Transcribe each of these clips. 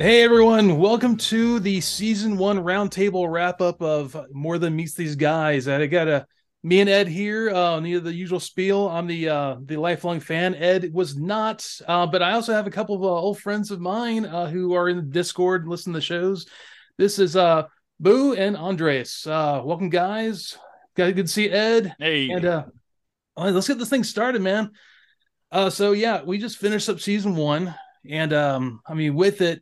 Hey everyone, welcome to the season one roundtable wrap up of More Than Meets These Guys. I got a me and Ed here, uh, the, the usual spiel. I'm the uh, the lifelong fan. Ed was not, uh, but I also have a couple of uh, old friends of mine uh, who are in the Discord and listen to the shows. This is uh, Boo and Andres. Uh, welcome, guys. Got good to see Ed. Hey, and uh, let's get this thing started, man. Uh, so yeah, we just finished up season one, and um, I mean, with it,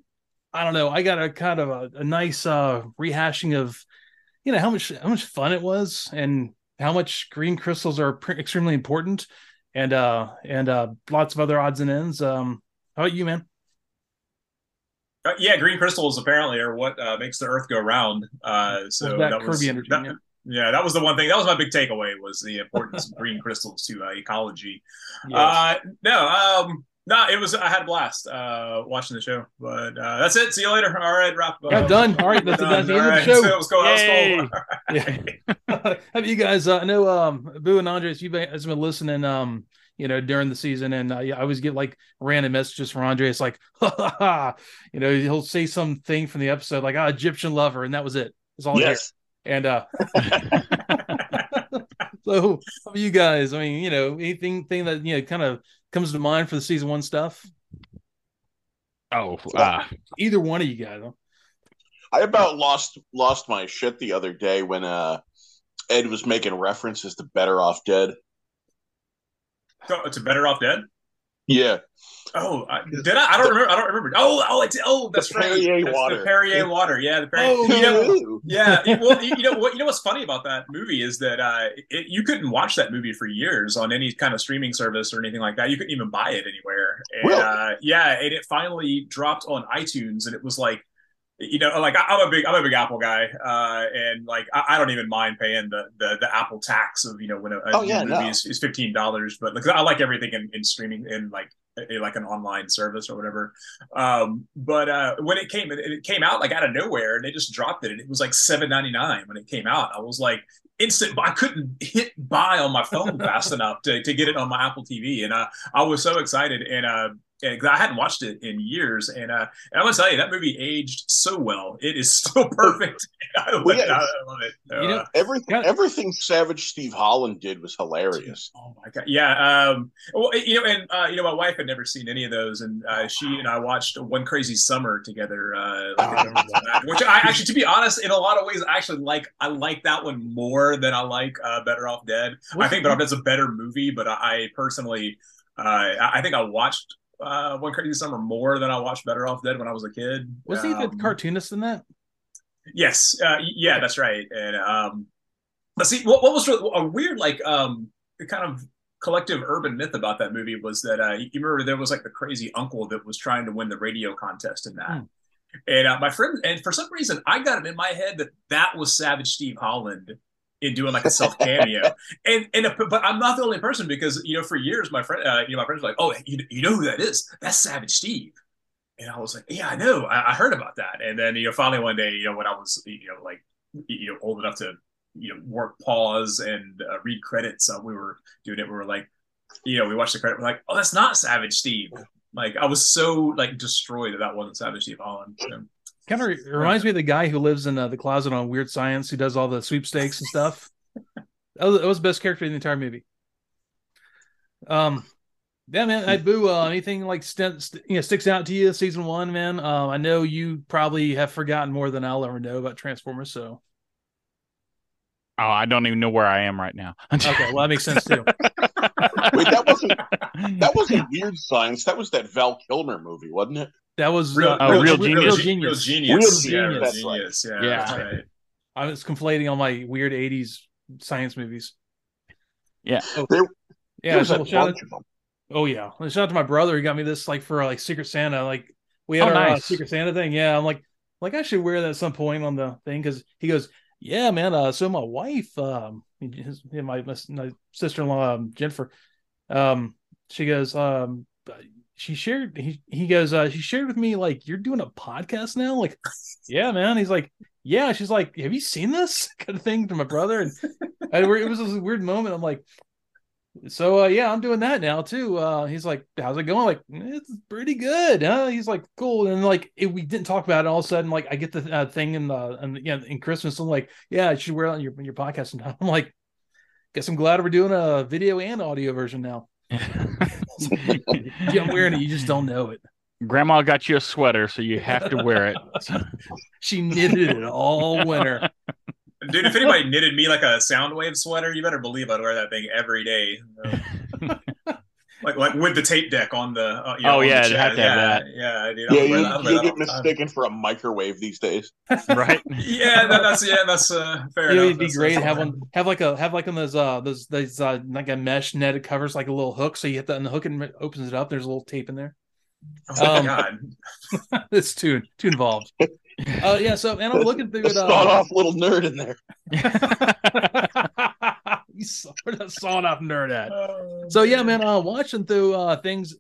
I don't know. I got a kind of a, a nice uh rehashing of, you know, how much how much fun it was, and how much green crystals are pr- extremely important, and uh and uh lots of other odds and ends. Um, how about you, man? Uh, yeah, green crystals apparently are what uh, makes the Earth go round. Uh, so that, that was energy. that- yeah. yeah, that was the one thing. That was my big takeaway was the importance of green crystals to uh, ecology. Yes. Uh, no, um, no, it was I had a blast uh, watching the show. But uh, that's it. See you later. All right, wrap. Yeah, done. All right, that's, Done. that's the end All of the show. So it was cool. That was Yay. cool. yeah. Have you guys? Uh, I know um, Boo and Andres, You've been listening. Um, you know, during the season, and uh, yeah, I always get like random messages from Andres, like, ha, ha, ha. you know, he'll say something from the episode, like, ah, Egyptian lover, and that was it. That's all. I hear. Yes. And uh, so how about you guys? I mean, you know, anything thing that you know kind of comes to mind for the season one stuff? oh, uh, Either one of you guys. huh? I about lost lost my shit the other day when uh Ed was making references to Better Off Dead. So it's a better off dead. Yeah. Oh, I, did I? I don't remember. I don't remember. Oh, oh, it's oh, that's The right. Perrier That's water. The Perrier water. Yeah, the Perrier. Oh, you know, Yeah, it- well, you you know what? You know what's funny about that movie is that uh, it, you couldn't watch that movie for years on any kind of streaming service or anything like that. You couldn't even buy it anywhere. And, Really? uh, yeah, and it finally dropped on iTunes, and it was like, you know, like I- I'm a big I'm a big Apple guy, uh, and like I, I don't even mind paying the, the the Apple tax of you know when a, a Oh, yeah, movie no. is, is fifteen dollars, but like I like everything in, in streaming in like in like an online service or whatever. Um, but uh, when it came, it, it came out like out of nowhere, and they just dropped it, and it was like seven ninety nine when it came out. I was like instant. I couldn't hit buy on my phone fast enough to, to get it on my Apple TV, and uh, I was so excited. And uh, and 'cause I hadn't watched it in years, and uh, and I'm gonna tell you that movie aged so well. It is still perfect. I, love Well, it. yeah. I love it. So, You know, uh, Everything Got- everything Savage Steve Holland did was hilarious. Oh my god, yeah. Um, well, you know, and uh, you know, my wife had never seen any of those, and uh, she and I watched One Crazy Summer together. Uh, like, which I actually, to be honest, in a lot of ways, I actually like. I like that one more than I like uh, Better Off Dead. I think Better Off Dead's a better movie, but I, I personally, uh, I I think I watched uh, One Crazy Summer more than I watched Better Off Dead when I was a kid. Was he the Um, cartoonist in that? Yes, uh, yeah, that's right. And um, but see, what, what was really- a weird, like, um, kind of collective urban myth about that movie was that uh, you remember there was like the crazy uncle that was trying to win the radio contest in that. Hmm. And uh, my friend, and for some reason, I got it in my head that that was Savage Steve Holland in doing like a self cameo. and and but I'm not the only person because you know for years my friend, uh, you know, my friends were like, oh, you, you know who that is? That's Savage Steve. And I was like, yeah, I know. I, I heard about that. And then, you know, finally one day, you know, when I was, you know, like, you know, old enough to, you know, work pause and uh, read credits, uh, we were doing it. We were like, you know, we watched the credit. We're like, oh, that's not Savage Steve. Like, I was so like destroyed that that wasn't Savage Steve Holland. So, Kind of reminds me of the guy who lives in uh, the closet on Weird Science, who does all the sweepstakes and stuff. that, was, that was the best character in the entire movie. Um, yeah, man. I boo. Uh, anything like st- st- you know sticks out to you season one, man? Um, I know you probably have forgotten more than I'll ever know about Transformers. So oh, I don't even know where I am right now. okay, well that makes sense too. Wait, that wasn't that wasn't Weird Science. That was that Val Kilmer movie, wasn't it? That was real, uh, real, Real real, Genius. genius. Real Real Genius, genius. that's right. Genius. Yeah. Yeah. right. I was conflating all my weird '80s science movies. Yeah. Oh, There- yeah. So shout out, bunch of them. oh yeah. Well, Shout out to my brother. He got me this like for like Secret Santa. Like we had Oh, our uh. Secret Santa thing. Yeah, I'm like, like I should wear that at some point on the thing because he goes, yeah, man. Uh, so my wife, um, his, yeah, my my sister in law um, Jennifer, um, she goes, um, she shared. He he goes, uh, she shared with me like you're doing a podcast now. Like, yeah, man. He's like, yeah. She's like, have you seen this kind of thing to my brother? And, and it was this weird moment. I'm like. So uh, yeah, I'm doing that now too. Uh, he's like, "How's it going?" Like, it's pretty good. Huh? He's like, "Cool." And like, it, we didn't talk about it. All of a sudden, like, I get the uh, thing in the and yeah, in Christmas. I'm like, "Yeah, you should wear it on your your podcast." And I'm like, "Guess I'm glad we're doing a video and audio version now." yeah, I'm wearing it. You just don't know it. Grandma got you a sweater, so you have to wear it. She knitted it all winter. Dude, if anybody knitted me like a Soundwave sweater, you better believe I'd wear that thing every day. Like like with the tape deck on the. Uh, you know, Oh, on the yeah, it'd have to have yeah, that. Yeah, dude. Yeah, you, that- you get all time. mistaken for a microwave these days. right? Yeah, that, that's yeah, that's uh, fair You know, enough. it'd be That's- great that's have one, have like a, have like one of those, uh, those, those, uh, like a mesh net. It covers like a little hook, so you hit that and the hook and it opens it up. There's a little tape in there. Oh my Um, god. it's too too involved. Uh, yeah. So, and I'm looking through A it. Uh, off little nerd in there. You saw the sawed off nerd at. Oh, So yeah, man, uh watching through uh things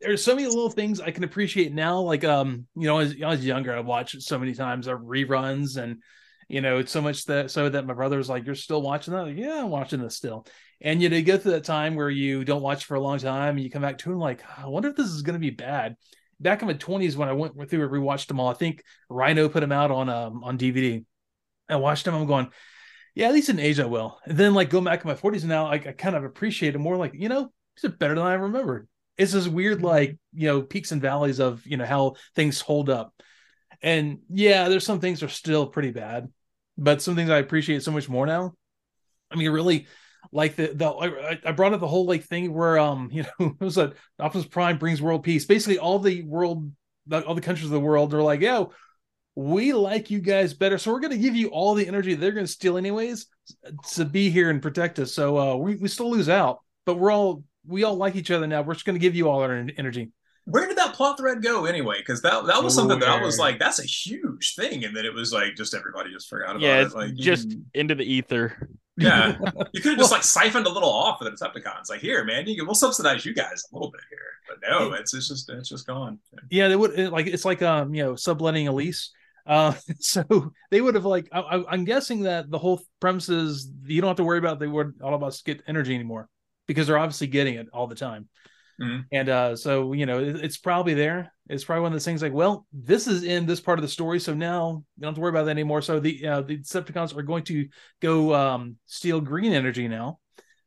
there's so many little things I can appreciate now. Like um, you know, as I was younger, I watched it so many times of reruns and you know, it's so much that so that my brother was like, You're still watching that? Like, yeah, I'm watching this still. And you know, you get to that time where you don't watch for a long time and you come back to it and like, I wonder if this is gonna be bad. Back in my twenties when I went through and rewatched them all, I think Rhino put them out on um on DVD. I watched them, I'm going, yeah, at least in age I will. And then like going back in my 40s now, I, I kind of appreciate it more like, you know, these are better than I remembered. It's this weird, like, you know, peaks and valleys of, you know, how things hold up. And yeah, there's some things are still pretty bad, but some things I appreciate so much more now. I mean, really like the, the I, I brought up the whole like thing where, um, you know, it was a Optimus Prime brings world peace. Basically all the world, all the countries of the world are like, yeah, we like you guys better. So we're going to give you all the energy they're going to steal anyways to be here and protect us. So uh, we, we still lose out, but we're all, we all like each other now. We're just going to give you all our energy. Where did that plot thread go anyway? Because that that was something that I was like, that's a huge thing, and then it was like just everybody just forgot about yeah, it. it's Like just can- into the ether. yeah, you could have just like siphoned a little off of the Decepticons. Like here, man, you can, we'll subsidize you guys a little bit here, but no, it's it's just it's just gone. Yeah, they would it, like, it's like, um, you know, subletting a lease. Uh, so they would have like, I, I, I'm guessing that the whole premise is you don't have to worry about they would all of us get energy anymore because they're obviously getting it all the time. Mhm. And uh, so you know, it, it's probably there. It's probably one of those things like, well, this is in this part of the story, so now you don't have to worry about that anymore. So the uh, the Decepticons are going to go um, steal green energy now,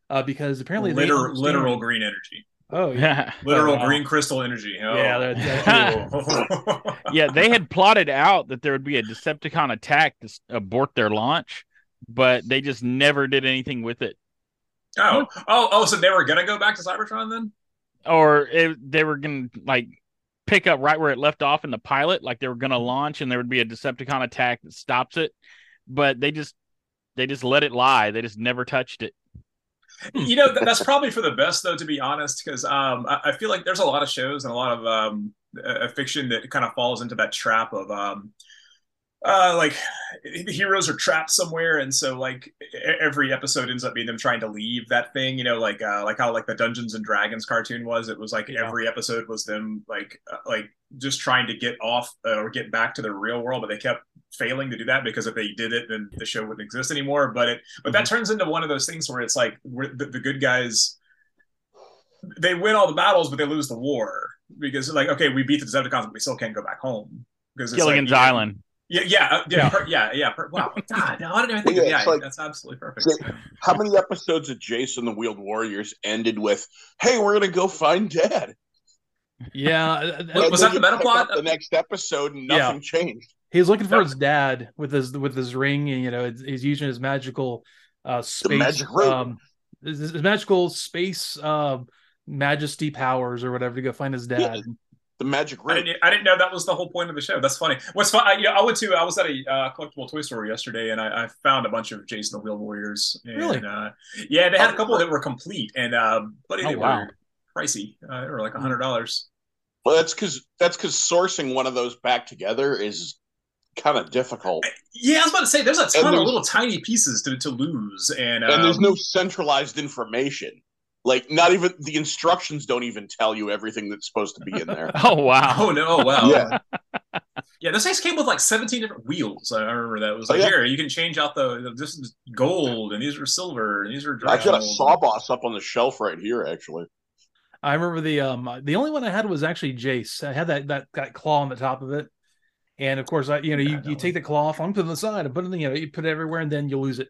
uh, because apparently Literal, literal green energy, Oh yeah, Yeah. literal wow. green crystal energy. Oh. Yeah, that- Oh. yeah, they had plotted out that there would be a Decepticon attack to abort their launch, but they just never did anything with it. oh, oh, oh! So they were gonna go back to Cybertron then? Or it, they were going to like pick up right where it left off in the pilot, like they were going to launch and there would be a Decepticon attack that stops it, but they just they just let it lie. They just never touched it. You know that's probably for the best though to be honest because um, I-, I feel like there's a lot of shows and a lot of um, uh, fiction that kind of falls into that trap of um, uh, like the heroes are trapped somewhere and so like every episode ends up being them trying to leave that thing you know like uh, like how like the dungeons and dragons cartoon was it was like Yeah. every episode was them like uh, like just trying to get off uh, or get back to the real world but they kept failing to do that because if they did it then the show wouldn't exist anymore but it but that turns into one of those things where it's like we're, the, the good guys they win all the battles but they lose the war because like okay we beat the Decepticons but we still can't go back home because it's Gilligan's like, Island. yeah yeah uh, yeah Yeah. per- yeah yeah per- wow god no, I didn't even think Yeah, of, yeah like- that's absolutely perfect it's How many episodes of Jayce and the Wheeled Warriors ended with, "Hey, we're gonna go find Dad"? yeah. Was- was that the meta plot? The next episode, and Yeah. nothing changed. He was looking for Yep. his dad with his with his ring, and you know he's using his magical uh space, magic um, his, his magical space uh majesty powers or whatever to go find his dad. The magic I didn't, I didn't know that was the whole point of the show. That's funny. What's fun? I, you know, I went to. I was at a uh, collectible toy store yesterday, and I, I found a bunch of Jayce and the Wheel Warriors. And, Really? Uh, yeah, they had a Oh, couple that were complete, and um, but Oh, they wow. were pricey. Uh, they were like a hundred dollars. Well, that's because that's because sourcing one of those back together is kind of difficult, Yeah, I was about to say there's a ton of little tiny pieces to, to lose, and, um, and there's no centralized information. Like, not even the instructions don't even tell you everything that's supposed to be in there. Oh wow. Oh no! Wow. Yeah. Yeah, this thing came with like 17 different wheels. I remember that it was Oh, like yeah. here you can change out the this is gold and these are silver and these are I got a gold. Saw Boss up on the shelf right here, actually. I remember the um the only one I had was actually Jace. I had that that that claw on the top of it, and of course I you know Yeah, you, you take the cloth, off, I'm putting it on the side, and put it in, you know you put it everywhere, and then you lose it.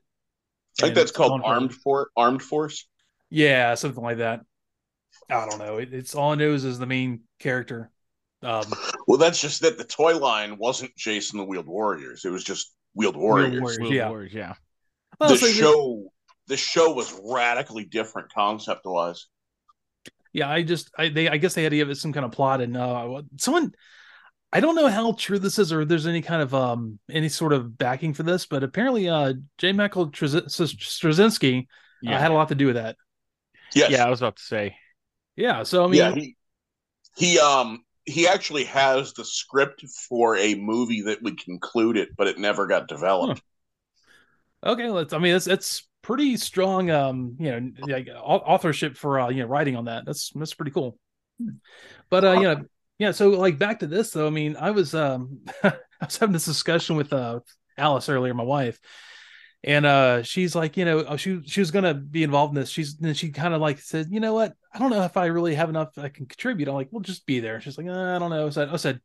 I think And that's called armed for armed force. Yeah, something like that. I don't know. It, it's all it knows is the main character. Um, Well, that's just that the toy line wasn't Jayce and the Wheeled Warriors. It was just Wheeled Warriors. Warriors. Wheeled yeah. Warriors, yeah. well, the so they- show the show was radically different concept wise. yeah, I just I they I guess they had to give it some kind of plot, and uh, someone I don't know how true this is, or if there's any kind of um any sort of backing for this, but apparently uh J. Michael Straczyn- Straczynski uh, Yeah. had a lot to do with that. Yes. yeah, I was about to say. Yeah, so I mean, yeah, he he um he actually has the script for a movie that would conclude it, but it never got developed. Okay, let's. I mean, that's that's pretty strong. Um, you know, like authorship for uh, you know, writing on that. That's that's pretty cool. But uh, you know, yeah. So like back to this though. I mean, I was um, I was having this discussion with uh Alice earlier, my wife, and uh, she's like, you know, oh, she she was gonna be involved in this. She's then she kind of like said, you know what? I don't know if I really have enough I can contribute. I'm like, well, just be there. She's like, uh, I don't know. So I said,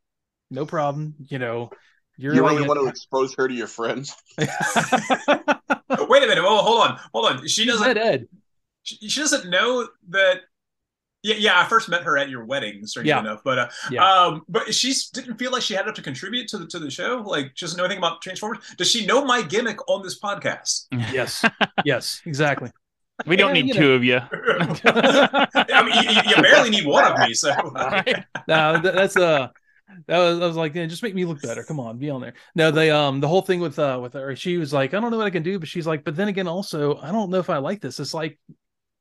no problem. You know, you're You like really want to expose her to your friends? Wait a minute. Oh, hold on, hold on. She doesn't. Ed. She, she doesn't know that. Yeah, yeah. I first met her at your wedding, strangely Yeah. enough. But uh, Yeah. um, but she didn't feel like she had enough to contribute to the to the show. Like, she doesn't know anything about Transformers. Does she know my gimmick on this podcast? Yes. yes. Exactly. We don't Yeah, need you two of you. I mean, you, you- you barely need one of me. So Right? no, that, that's uh that was I was like, yeah, just make me look better. Come on, be on there. No, they um the whole thing with uh with her, she was like, I don't know what I can do, but she's like, but then again, also, I don't know if I like this. It's like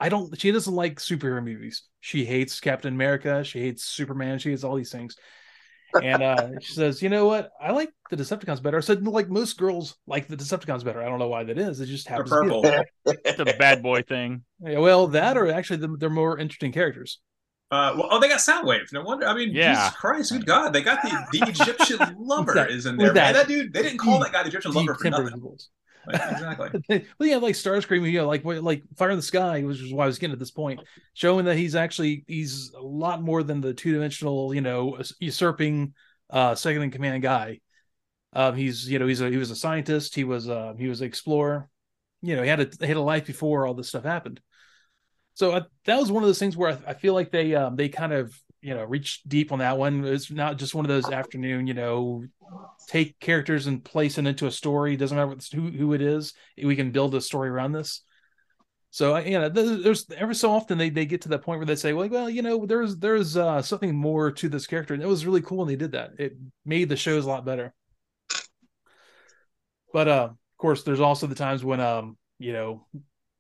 I don't she doesn't like superhero movies. She hates Captain America, she hates Superman, she hates all these things. And uh she says, you know what? I like the Decepticons better. I said, like most girls like the Decepticons better. I don't know why that is. It just they're happens to be purple. that. It's a bad boy thing. Yeah, well, that or actually the, they're more interesting characters. Uh, well, oh, they got Soundwave. No wonder. I mean, Yeah. Jesus Christ, good God, they got the, the Egyptian lover that- is in with there. Man, that that dude, they didn't call that guy the Egyptian lover for nothing. equals. Exactly. well, yeah, like Starscream, you know, like like Fire in the Sky, which is why I was getting at this point, showing that he's actually he's a lot more than the two dimensional, you know, usurping uh second in command guy. Um, he's you know he's a he was a scientist, he was uh he was an explorer, you know, he had a he had a life before all this stuff happened. So I, that was one of those things where I, I feel like they um they kind of you know reach deep on that one. It's not just one of those afternoon, you know, take characters and place it into a story. Doesn't matter who who it is. We can build a story around this. So you know, there's, every so often they, they get to that point where they say, well, well, you know, there's there's uh, something more to this character, and it was really cool when they did that. It made the shows a lot better. But uh, of course, there's also the times when um, you know,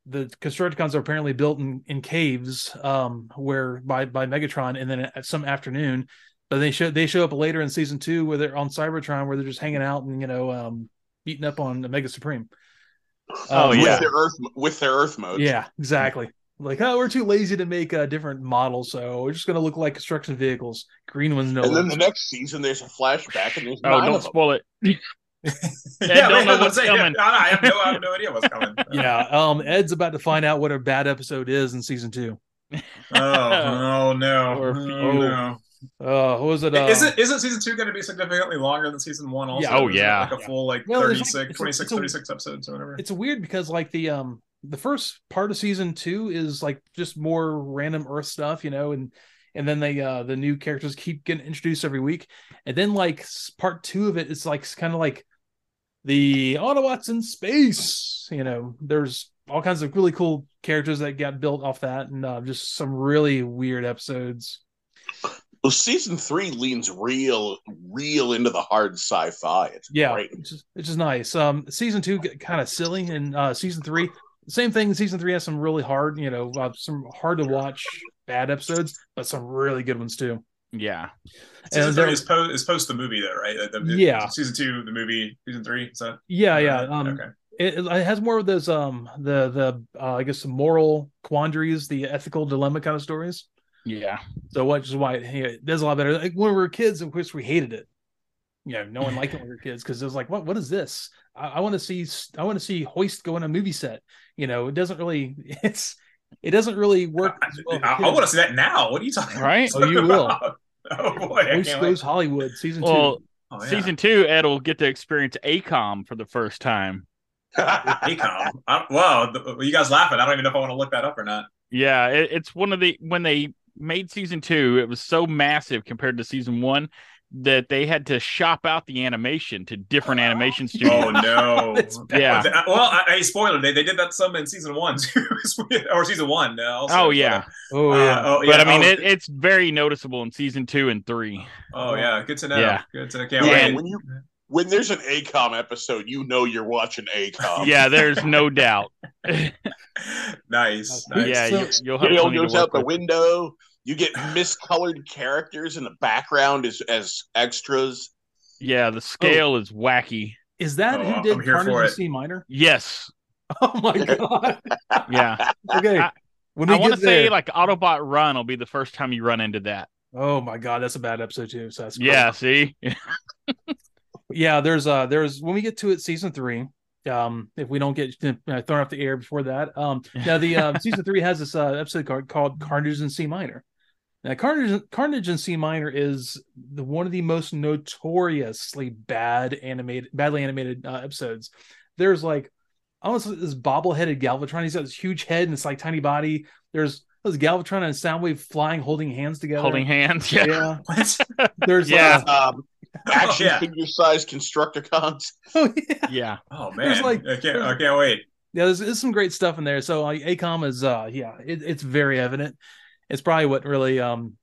the Constructicons are apparently built in, in caves, um, where by by Megatron, and then at some afternoon, but they show they show up later in season two where they're on Cybertron, where they're just hanging out and you know, um, beating up on Omega Supreme. Oh, Um, yeah. With their Earth with their Earth modes. yeah, exactly. Like, oh, we're too lazy to make uh, different models, so we're just gonna look like construction vehicles. Green ones, no. And then the next season, there's a flashback, and there's Oh, nine don't of them. spoil it. yeah, don't know what's saying, coming. I, I have no, I have no idea what's coming. yeah, um, Ed's about to find out what a bad episode is in season two. Oh, oh no. Or a oh, no. Uh, what was it? Uh, Isn't isn't season two going to be significantly longer than season one? Also, Yeah. Oh, yeah. like a full like Well, 36, like- it's a- 26, a- 36 episodes or whatever. it's weird because like the um the first part of season two is like just more random Earth stuff, you know, and and then they uh the new characters keep getting introduced every week, and then like part two of it is like kind of like the Autobots in space, you know. There's all kinds of really cool characters that got built off that, and uh, just some really weird episodes. Well, season three leans real, real into the hard sci-fi. It's Yeah, great. which is, which is nice. Um, season two kind of silly, and uh, season three, same thing. Season three has some really hard, you know, uh, some hard to watch bad episodes, but some really good ones too. Yeah. season and three there- is post is post the movie though, right? The- the- Yeah. Season two, the movie. Season three. Is that? Yeah, yeah. Um, okay. it, it has more of those, um, the the uh, I guess moral quandaries, the ethical dilemma kind of stories. Yeah. So which is why it, it does a lot better. Like when we were kids, of course, we hated it. you know, no one liked it when we were kids because it was like, what what is this? I, I want to see I want to see Hoist go on a movie set. You know, it doesn't really it's it doesn't really work. I, as well I, for I want to kids. see that now. What are you talking Right? Oh, you will. about? Oh boy, I Hoist can't goes wait. Hollywood season Well, two. Oh, yeah. season two, Ed will get to experience AKOM for the first time. AKOM. I, wow, the, you guys laughing? I don't even know if I want to look that up or not. Yeah, it, it's one of the when they made season two, it was so massive compared to season one that they had to shop out the animation to different animation studios. Oh no! Yeah. Well, I, I spoiler. They, they did that some in season one too, or season one. Uh, also, Oh so, yeah, Oh uh, yeah. oh, but I mean, oh, it, it's very noticeable in season two and three. Oh yeah, good to know. Yeah. Good to know. Can't Yeah, when you when there's an AKOM episode, you know you're watching AKOM. Yeah, there's no doubt. nice, nice. yeah, So- you, you'll have Gail plenty to goes out work the with. window. You get miscolored characters in the background as as extras. Yeah, the scale is wacky. Is that Oh, who did here Carnage for in. C minor? Yes, Oh my god. yeah. Okay. I- when we I want to say like Autobot Run will be the first time you run into that. oh my god, that's a bad episode too. So that's great. Yeah, see, yeah. There's uh, there's when we get to it, season three. Um, if we don't get uh, thrown off the air before that, um, now the uh, season three has this uh, episode called, called Carnage in C minor. Now, Carnage Carnage in C minor is the one of the most notoriously bad animated, badly animated uh, episodes. There's like almost this bobbleheaded Galvatron. He's got this huge head and this like tiny body. There's those Galvatron and Soundwave flying, holding hands together. holding hands. Yeah, Yeah. There's Yeah. uh, Um, action yeah. figure sized Constructicons. oh yeah. yeah. Oh There's man, like- I can't. I can't wait. Yeah, there's, there's some great stuff in there. So like AKOM is uh yeah, it, it's very evident. It's probably what really um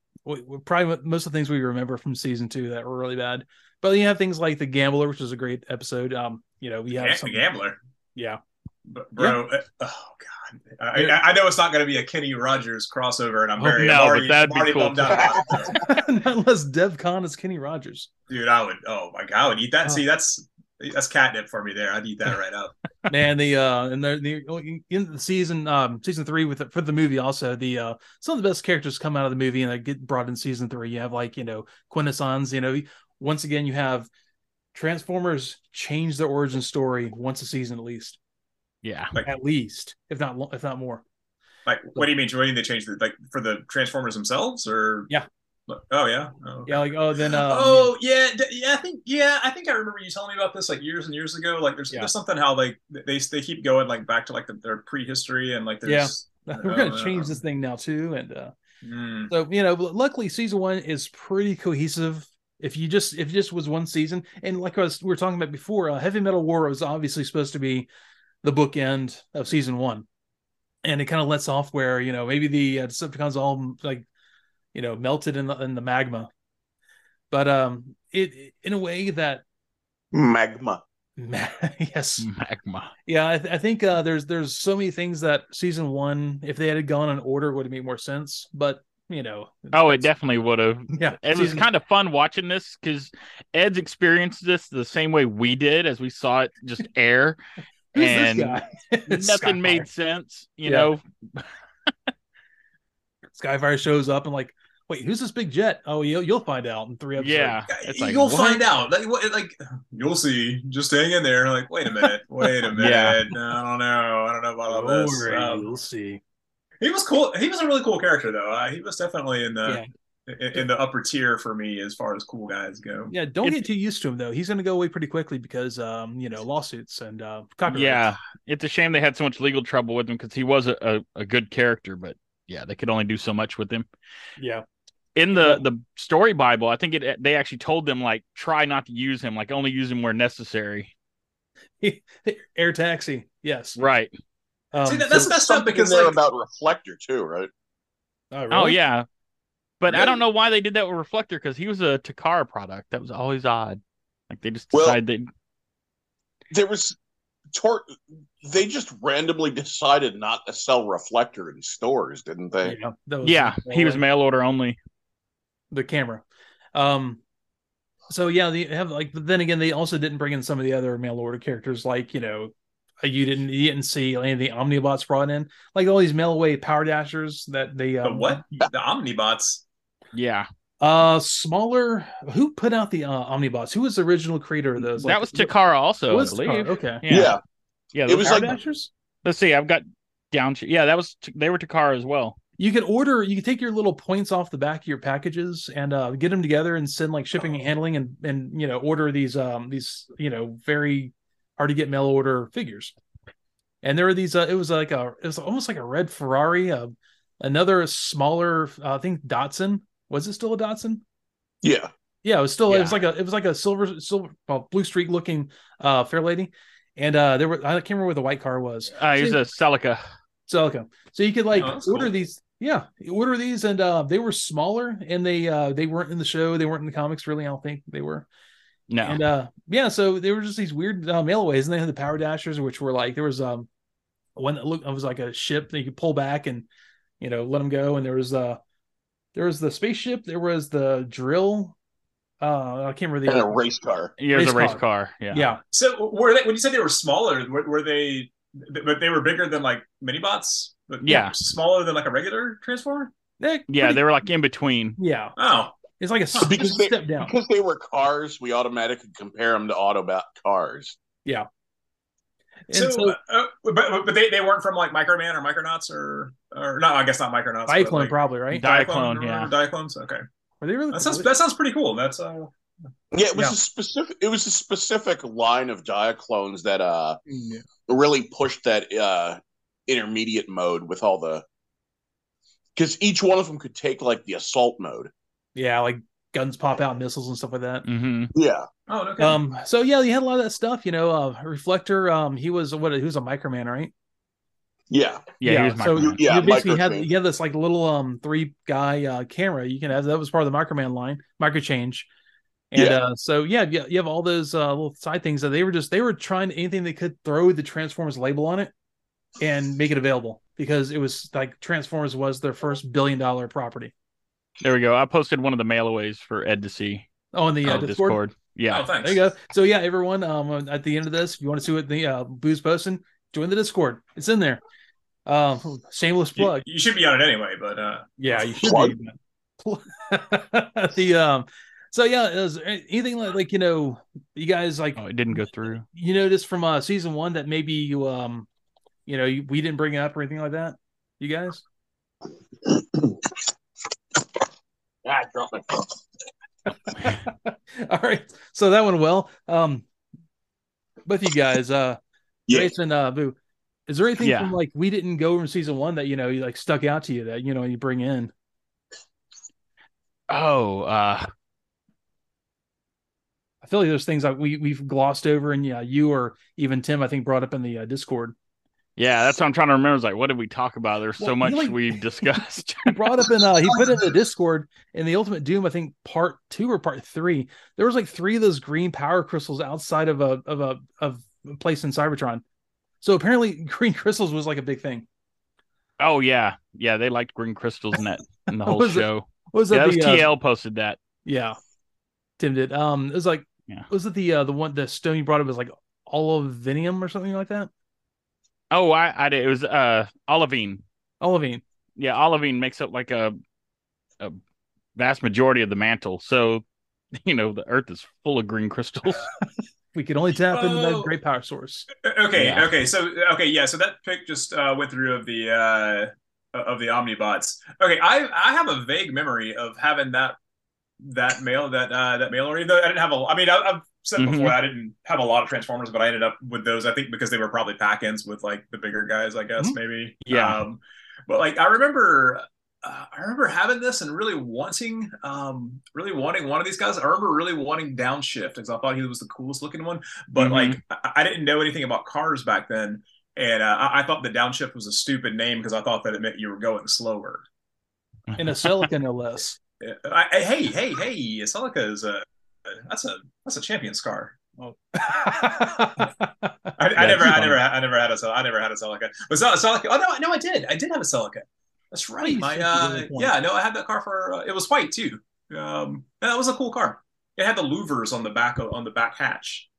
probably what most of the things we remember from season two that were really bad. But you have things like the Gambler, which is a great episode. Um, you know, we have Ga- some Gambler, yeah. but bro. uh, oh god, I, I, I know it's not going to be a Kenny Rogers crossover, and I'm Oh, very. no, I'm but already, that'd be already cool, bummed out Not unless DevCon is Kenny Rogers. dude. I would. Oh my god, I would eat that. Oh. See, that's that's catnip for me there. I'd eat that right up. Man, the uh and the, the in the season um season three with the, for the movie also the uh some of the best characters come out of the movie and they get brought in season three. You have like you know Quintessons. You know, once again you have Transformers change their origin story once a season at least, Yeah. at least if not if not more. Like, what do you mean? What do you mean they changed the like for the Transformers themselves, or Yeah. Oh yeah. Oh, Yeah, like oh then uh, oh yeah, yeah. I think yeah. I think I remember you telling me about this like years and years ago. Like there's Yeah. there's something how like they they keep going like back to like the, their prehistory and like there's we're gonna change this thing now too and uh Mm. So you know, luckily season one is pretty cohesive. If you just if it just was one season, and like I was we were talking about before, uh, Heavy Metal War was obviously supposed to be the bookend of season one, and it kind of lets off where you know maybe the uh, Decepticons all like you know melted in the in the magma, but um it in a way that Magma. yes Magma. yeah I, th- I think uh there's there's so many things that season one if they had gone in order would have made more sense but you know Oh, it definitely would have. yeah It was kind of fun watching this because Ed's experienced this the same way we did as we saw it just air. And this guy? It's Nothing Skyfire. made sense, you Yeah. know. Skyfire shows up and like, wait, who's this big jet? Oh, you'll you'll find out in three episodes. Yeah, it's like you'll what? find out. Like, what, like you'll see. Just hang in there. Like, wait a minute. Wait a minute. Yeah. I don't know. I don't know about all Don't this. worry, Um, you'll see. he was cool. He was a really cool character, though. Uh, he was definitely in the Yeah. in, in the upper tier for me as far as cool guys go. Yeah, don't If- get too used to him though. He's going to go away pretty quickly because, um, you know, lawsuits and uh, copyright. Yeah, it's a shame they had so much legal trouble with him because he was a, a, a good character, but yeah, they could only do so much with him. yeah, In the the story Bible, I think it they actually told them like try not to use him, like only use him where necessary. Air taxi. Yes. Right. Um, See, that, that's so- messed up because like, about Reflector too, right? oh, Oh yeah. But I don't know why they did that with Reflector because he was a Takara product. That was always odd. Like they just Well- decided they There was tor- they just randomly decided not to sell Reflector in stores, didn't they? Yeah, that was Yeah, he was mail order only. The camera. Um, so yeah, they have like, but then again, they also didn't bring in some of the other mail order characters, like you know, uh, you didn't you didn't see any of the Omnibots brought in, like all these mail away power dashers that they the um, what? The Omnibots. Yeah. Uh, smaller. Who put out the uh, Omnibots? Who was the original creator of those? that was Takara also, was I believe. Takara, Okay. Yeah. Yeah. Yeah, It was like- Dashers? let's see. I've got down. Yeah, that was they were Takara as well. You can order. You can take your little points off the back of your packages and uh, get them together and send like shipping and handling and and you know order these um these you know very hard to get mail order figures. And there were these. Uh, it was like a. It was almost like a red Ferrari. Uh, another smaller. Uh, I think Datsun. Was it still a Datsun? Yeah. Yeah, it was still it was like a it was like a silver silver well, blue streak looking uh fair lady. And uh there were I can't remember what the white car was. Uh, he was a Celica. So okay. So you could like Oh, order cool. these yeah, you order these and uh they were smaller and they uh they weren't in the show, they weren't in the comics really, I don't think they were. No, And uh yeah, so they were just these weird uh, mailaways and they had the power dashers which were like there was um one that looked it was like a ship that you could pull back and you know let them go and there was uh there was the spaceship, there was the drill uh I can't remember the And a race car. yeah, it was race a race car. car. Yeah. yeah. So were they when you said they were smaller? Were, were they? But they were bigger than like mini bots. But Yeah. smaller than like a regular transformer. They're Yeah, pretty- they were like in between. yeah. Oh, It's like a s- Because just a they- step down. Because they were cars, we automatically compare them to Autobot cars. And so, so, uh, but but they, they weren't from like Microman or Micronauts or or no, I guess not Micronauts. but, Cyclone like, probably right. Diaclone, or yeah. Diaclones. Okay, Were they really? that sounds that sounds pretty cool. That's uh, Yeah, it was Yeah. a specific. It was a specific line of Diaclones that uh Yeah. really pushed that uh intermediate mode with all the. Because each one of them could take like the assault mode. yeah, like guns pop out, missiles and stuff like that. hmm Yeah, oh okay. Um, so yeah, you had a lot of that stuff. You know, uh, Reflector. Um, he was what? He was a Microman, right? yeah, Yeah, he was so Microman. Yeah, you basically had Microtrain. you had this like little um three guy uh camera you can have that was part of the Microman line, micro change. And Yeah. uh so yeah, yeah, you have all those uh little side things that they were just they were trying anything they could throw the Transformers label on it and make it available because it was like Transformers was their first billion dollar property. There we go. I posted one of the mailaways for Ed to see. Oh, in the uh, on Discord. Discord. Yeah. oh, thanks. There you go. So yeah, everyone. Um, at the end of this, if you want to see what the uh, booze posting, join the Discord. It's in there. Um, shameless plug. you should be on it anyway, but uh, yeah, you should Plug. be. the um, so yeah, is there anything like like you know, you guys like Oh, it didn't go through. you noticed from uh season one that maybe you um, you know, you, we didn't bring it up or anything like that. You guys. Ah, I dropped my. All right. So that went well. Um, both you guys, uh, Yeah. Jason, uh, Boo, is there anything Yeah. from like we didn't go from season one that you know you like stuck out to you that you know you bring in? Oh, uh, I feel like there's things that we we've glossed over, and yeah, you or even Tim, I think, brought up in the uh, Discord. Yeah, that's what I'm trying to remember. Is like, what did we talk about? There's Well, so much like- we've discussed. He brought up in uh he put in the Discord in the Ultimate Doom, I think part two or part three. There was like three of those green power crystals outside of a of a of a place in Cybertron. So apparently, green crystals was like a big thing. oh yeah, yeah, they liked green crystals in that in the whole was it? show. What was Yeah, that? that was the, uh, TL posted that. Yeah, Tim did. Um, it was like, Yeah. was it the uh the one the stone you brought up was like olivinium or something like that? Oh, I, I did. It was uh olivine. Olivine. Yeah, olivine makes up like a a vast majority of the mantle. So, you know, the Earth is full of green crystals. We could only tap into that great power source. Okay, Yeah. okay, so okay, yeah, so that pick just uh, went through of the uh, of the Omnibots. Okay, I I have a vague memory of having that that mail that uh, that mailer. Even though I didn't have a, I mean, I, I've said Mhm. before I didn't have a lot of Transformers, but I ended up with those. I think because they were probably pack-ins with like the bigger guys, I guess Mhm. maybe. Yeah. Um, but like I remember. Uh, I remember having this and really wanting, um, really wanting one of these guys. I remember really wanting Downshift because I thought he was the coolest looking one. But Mhm. like, I, I didn't know anything about cars back then, and uh, I, I thought the downshift was a stupid name because I thought that it meant you were going slower. In a Celica, no less. I, I, hey, hey, hey! Celica is a that's a that's a champion scar. I, I That's never, I never, I never had a, Cel- I never had a Celica. But Cel- Celica, oh no, no, I did, I did have a Celica. That's right. you My, said you did uh, yeah, no, I had that car for. Uh, it was white too. Um, and that was a cool car. It had the louvers on the back of, on the back hatch,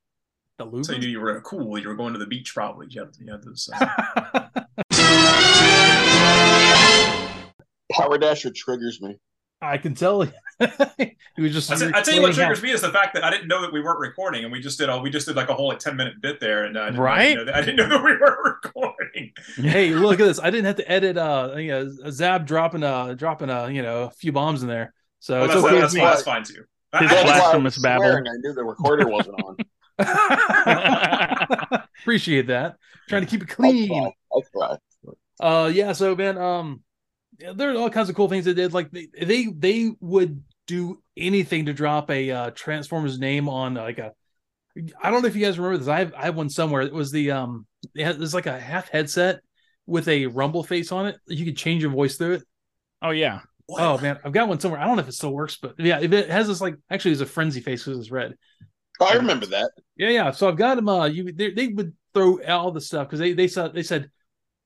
the so you knew you were cool. You were going to the beach probably. You had, you had those. Uh, Power Dasher triggers me. I can tell. he was just. I, t- I tell you what triggers how- me is the fact that I didn't know that we weren't recording, and we just did all we just did like a whole like ten minute bit there, and uh, I didn't, Right? I didn't, know that, I didn't know that we weren't recording. hey, look at this! I didn't have to edit. Uh, you know, Zab dropping a dropping a you know a few bombs in there, so Well, it's that's, okay. that's, with fine, me. that's fine too. I- His I- That's why I blasphemous babble. I knew the recorder wasn't on. Appreciate that. Trying to keep it I clean. tried. I tried. Uh, yeah. So man, um, yeah, there are all kinds of cool things they did. Like they they, they would do anything to drop a uh, Transformers name on like a. I don't know if you guys remember this. I have I have one somewhere. It was the um. It has, it's like a half headset with a rumble face on it. You could change your voice through it. oh yeah. What? Oh man, I've got one somewhere. I don't know if it still works, but yeah, if it has this like actually it's a frenzy face because it's red. I remember that. Yeah, yeah. So I've got them. Uh, you they, they would throw all the stuff because they they said they said,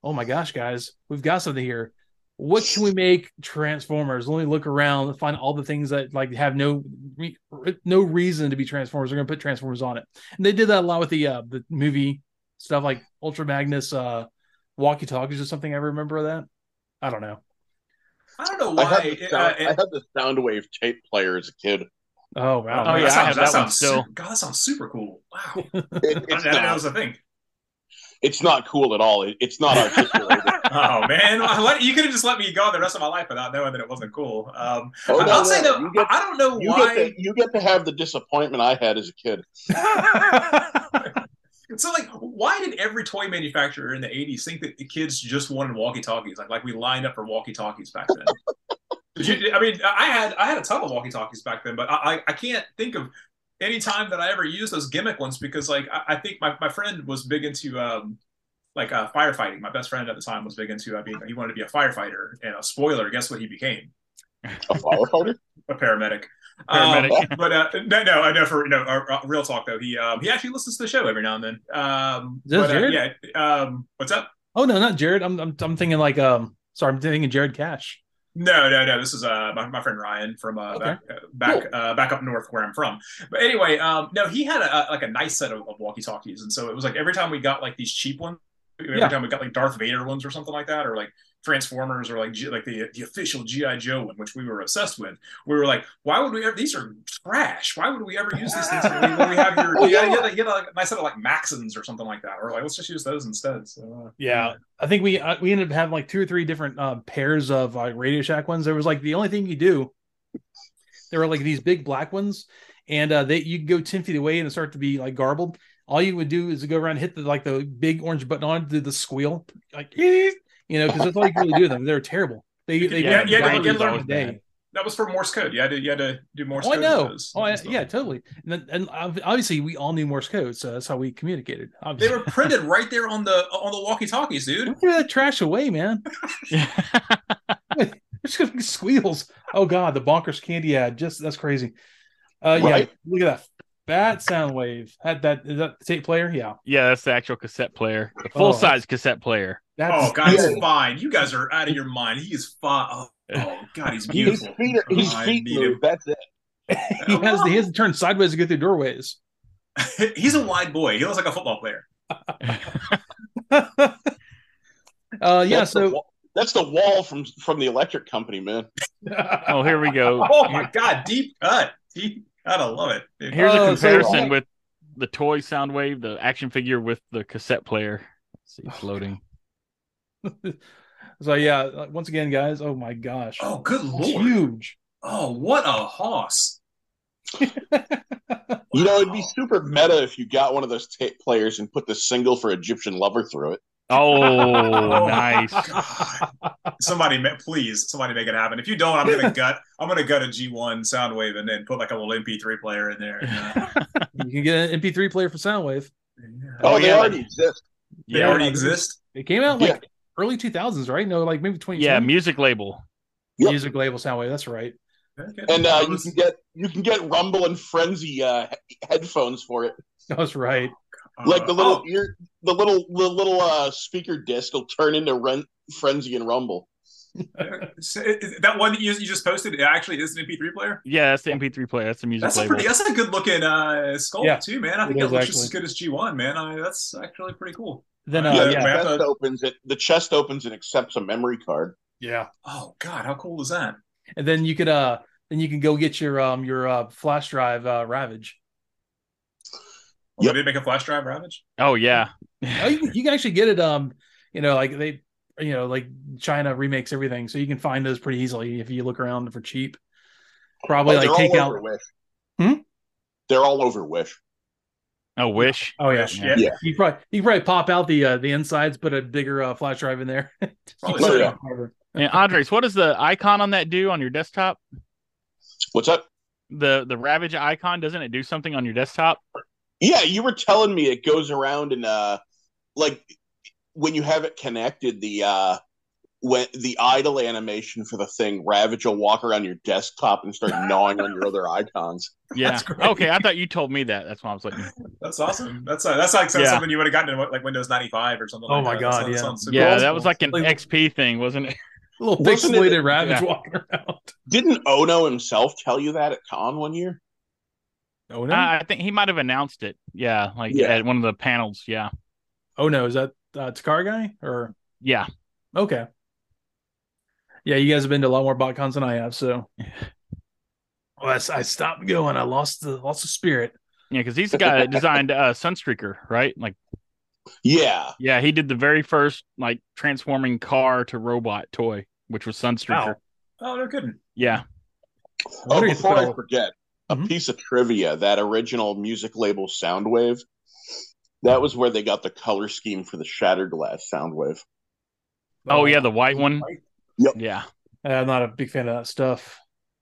"Oh my gosh, guys, we've got something here. What can we make Transformers?" Let me look around and find all the things that like have no re- no reason to be Transformers. They're gonna put Transformers on it, and they did that a lot with the uh the movie stuff like Ultra Magnus, uh, walkie talkies or something. I remember that. I don't know. I don't know why. I had, why. the uh, sound, it- I had the Soundwave tape player as a kid. Oh wow. Oh, yeah, I that sounds, have that that one sounds still. Super, God, that sounds super cool. Wow, It, I it's, didn't that was a thing. It's not cool at all. It, it's not articulated. Oh man, let- you could have just let me go the rest of my life without knowing that it wasn't cool. Um, Oh, no, I'll say no, though, you get, I don't know you, why. get to, you get to have the disappointment I had as a kid. So like, why did every toy manufacturer in the '80s think that the kids just wanted walkie-talkies? Like, like we lined up for walkie-talkies back then. You, I mean, I had I had a ton of walkie-talkies back then, but I I can't think of any time that I ever used those gimmick ones because like I, I think my, my friend was big into um like uh, firefighting. My best friend at the time was big into. I mean, he wanted to be a firefighter, and a spoiler, guess what he became? A firefighter? A paramedic. Paramedic. Um, but uh, no, no, I know for no uh, uh, real talk though. He um, he actually listens to the show every now and then. Um, Is that but, uh, Jared? yeah. Um, what's up? oh no, not Jared. I'm I'm I'm thinking like um. Sorry, I'm thinking Jared Cash. No, no, no. This is uh my, my friend Ryan from uh, Okay. back uh, back uh, back up north where I'm from. But anyway, um, no, he had a, a like a nice set of, of walkie talkies, and so it was like every time we got like these cheap ones, every Yeah. time we got like Darth Vader ones or something like that, or like Transformers or like G, like the the official GI Joe one, which we were obsessed with. We were like, why would we ever? These are trash. Why would we ever use these things when we, have your? Yeah, yeah. you like, you like a nice set of like Maxons or something like that, or like let's just use those instead. So uh, Yeah, I think we uh, we ended up having like two or three different uh, pairs of like Radio Shack ones. There was like the only thing you do. There were like these big black ones, and uh, they you could go ten feet away and it start to be like garbled. All you would do is go around, hit the like the big orange button on, it, do the squeal, like you know, because that's all you can really do with them. They're terrible. They they Yeah, go yeah, down you to gotta learn the day. that. that was for Morse code. You had to you had to do Morse Oh, I know. Oh, I, yeah, totally. And, then, and obviously, we all knew Morse code, so that's how we communicated. Obviously. They were printed right there on the on the walkie talkies, dude. Don't throw that trash away, man. They're just gonna make squeals. Oh god, the bonkers candy ad. Just that's crazy. Uh yeah, look at that. Fat sound wave. Had that is that the tape player? Yeah. yeah, that's the actual cassette player, the full size cassette player. That's Oh god, he's fine. You guys are out of your mind. He is fine. Oh, oh god, he's His beautiful. feet, are, his I feet need move. him. That's it. he has he has to turn sideways to get through doorways. he's a wide boy. He looks like a football player. uh yeah, That's the so wa- that's the wall from from the electric company, man. oh, here we go. Oh my god, deep cut. Deep cut. I love it. dude. Here's Oh, a so- comparison with the toy Soundwave, the action figure with the cassette player. Let's see, it's loading. so yeah, once again, guys, oh my gosh. Oh, good It's lord. huge. Oh, what a hoss. You know, it'd be super meta if you got one of those tape players and put the single for Egyptian Lover through it. Oh, nice. God. Somebody, ma- please, somebody make it happen. If you don't, I'm gonna gut. I'm gonna gut a G1 Soundwave and then put like a little MP3 player in there. and, uh, You can get an MP3 player for Soundwave. Oh, Oh, they yeah, already exist. they Yeah, already exist. It came out like early 2000s, right? No, like maybe 2010. yeah, music label. Yep. music label Soundwave. That's right. Okay. And uh, you can get you can get Rumble and Frenzy uh, headphones for it. That's right. Like the uh, little oh, ear, the little the little uh, speaker disc will turn into Ren- Frenzy and Rumble. so that one that you, you just posted it actually is an MP3 player. Yeah, that's the MP3 player. That's the music That's a pretty. That's a good looking uh, sculpt Yeah, too, man. I it think it, is looks just actually. as good as G1, man. I, that's actually pretty cool. Then, Uh, uh, yeah, yeah, the I chest opens it. The chest opens and accepts a memory card. yeah. Oh God, how cool is that? and then you could uh then you can go get your um your uh flash drive uh Ravage. Well, Yep. Did they make a flash drive Ravage? Oh yeah. Oh, you, can- you can actually get it. Um, you know, like they, you know, like China remakes everything, so you can find those pretty easily if you look around for cheap. Probably Oh, like take out. over Wish. Hmm? They're all over Wish. Oh wish. Oh yeah, Wish, yeah. Yeah. You probably you can probably pop out the uh, the insides, put a bigger uh, flash drive in there. Probably Oh, so. yeah. And Andres, what does the icon on that do on your desktop? What's up? The the Ravage icon doesn't it do something on your desktop? Yeah, you were telling me it goes around and uh like when you have it connected, the uh when the idle animation for the thing, Ravage will walk around your desktop and start gnawing on your other icons. Yeah. Okay, I thought you told me that. That's why I was like, That's awesome. That's uh, that's like Yeah. something you would have gotten in like Windows 95 or something. Oh like my that. God, That sounds- yeah. super yeah, awesome. that was like an Like- XP thing, wasn't it? A little pixelated Ravage yeah. walking around. Didn't Ono himself tell you that at con one year? Oh no! I I think he might have announced it. Yeah, like Yeah. at one of the panels. Yeah. oh no! Is that uh, Takara guy or Yeah. okay? Yeah, you guys have been to a lot more botcons than I have, so. Well, I, s- I stopped going. I lost the lost the spirit. Yeah, because he's the guy that designed uh, Sunstreaker, right? Like, Yeah. yeah, he did the very first like transforming car to robot toy, which was Sunstreaker. Oh, no kidding. Yeah. Oh, before I forget, a Mhm. piece of trivia: that original music label Soundwave, that was where they got the color scheme for the Shattered Glass Soundwave. Oh, yeah, the white one. Yep. Yeah. I'm not a big fan of that stuff.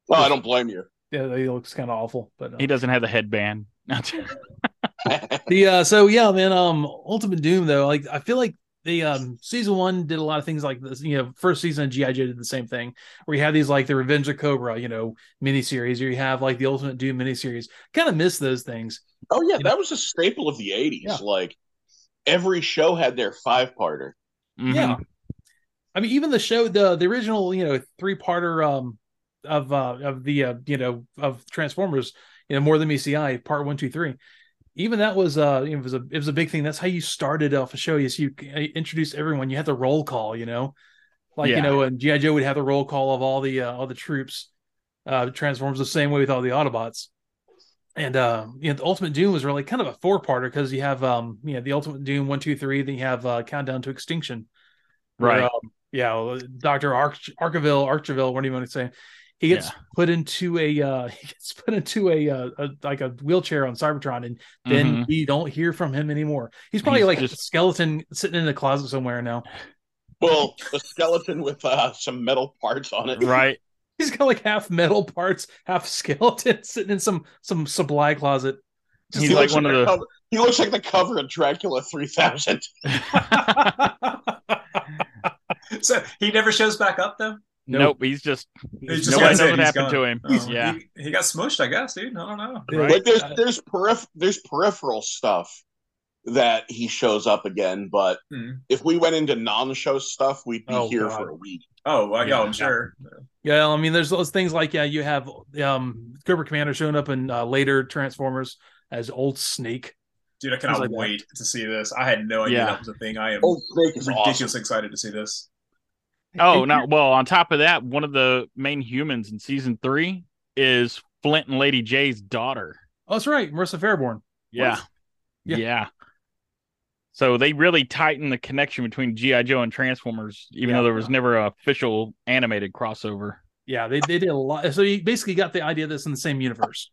Well, I don't blame you. Yeah, he looks kind of awful. But uh, He doesn't have the headband. the uh, so yeah, man. Um, Ultimate Doom though, like I feel like the um season one did a lot of things like this. You know, first season of GI Joe did the same thing, where you have these like the Revenge of Cobra, you know, miniseries, or you have like the Ultimate Doom miniseries. Kind of miss those things. oh yeah, You know- that was a staple of the '80s. Yeah. Like every show had their five-parter. Mhm. Yeah. I mean, even the show, the the original, you know, three parter um of uh of the uh you know of Transformers, you know, More Than Meets the Eye part one, two, three. Even that was uh it was a it was a big thing. That's how you started off a show. Is you uh, introduced everyone. You had the roll call, you know, like Yeah. you know, and GI Joe would have the roll call of all the uh, all the troops. Uh, Transformers the same way with all the Autobots. And uh, you know, the Ultimate Doom was really kind of a four parter because you have um, you know, the Ultimate Doom one, two, three, then you have uh, Countdown to Extinction. where, Right. um, yeah, Doctor Arch- Arkeville, Arkeville, what do you want to say? He gets Yeah. put into a uh, he gets put into a, uh, a like a wheelchair on Cybertron, and then Mhm. we don't hear from him anymore. He's probably He's like a skeleton sitting in a closet somewhere now. Well, a skeleton with uh, some metal parts on it. Right. He's got like half metal parts, half skeleton, sitting in some some supply closet. He's like looks one of the the- cover- he looks like the cover of Dracula 3000. So he never shows back up though. Nope. Nope. He's just He's just nobody that's knows what he's happened gone. to him. Oh, yeah. he, he got smushed, I guess, dude. I don't know. Right. Like there's Uh, there's periph- there's peripheral stuff that he shows up again, but Hmm. if we went into non-show stuff, we'd be Oh, here God. for a week. Oh, well, yeah, Yeah. I'm sure. Yeah, I mean, there's those things like yeah, you have um Cobra Commander showing up in uh, later Transformers as Old Snake. Dude, I cannot like that. wait to see this. I had no idea Yeah. that was a thing. I am Old Snake is ridiculously awesome. excited to see this. Oh, now, well, on top of that, one of the main humans in season three is Flint and Lady Jaye's daughter. Oh, that's right, Marissa Faireborn. Yeah. Yeah. Yeah. So they really tightened the connection between G.I. Joe and Transformers, even Yeah. though there was never a official animated crossover. Yeah, they, they did a lot. So you basically got the idea that's in the same universe.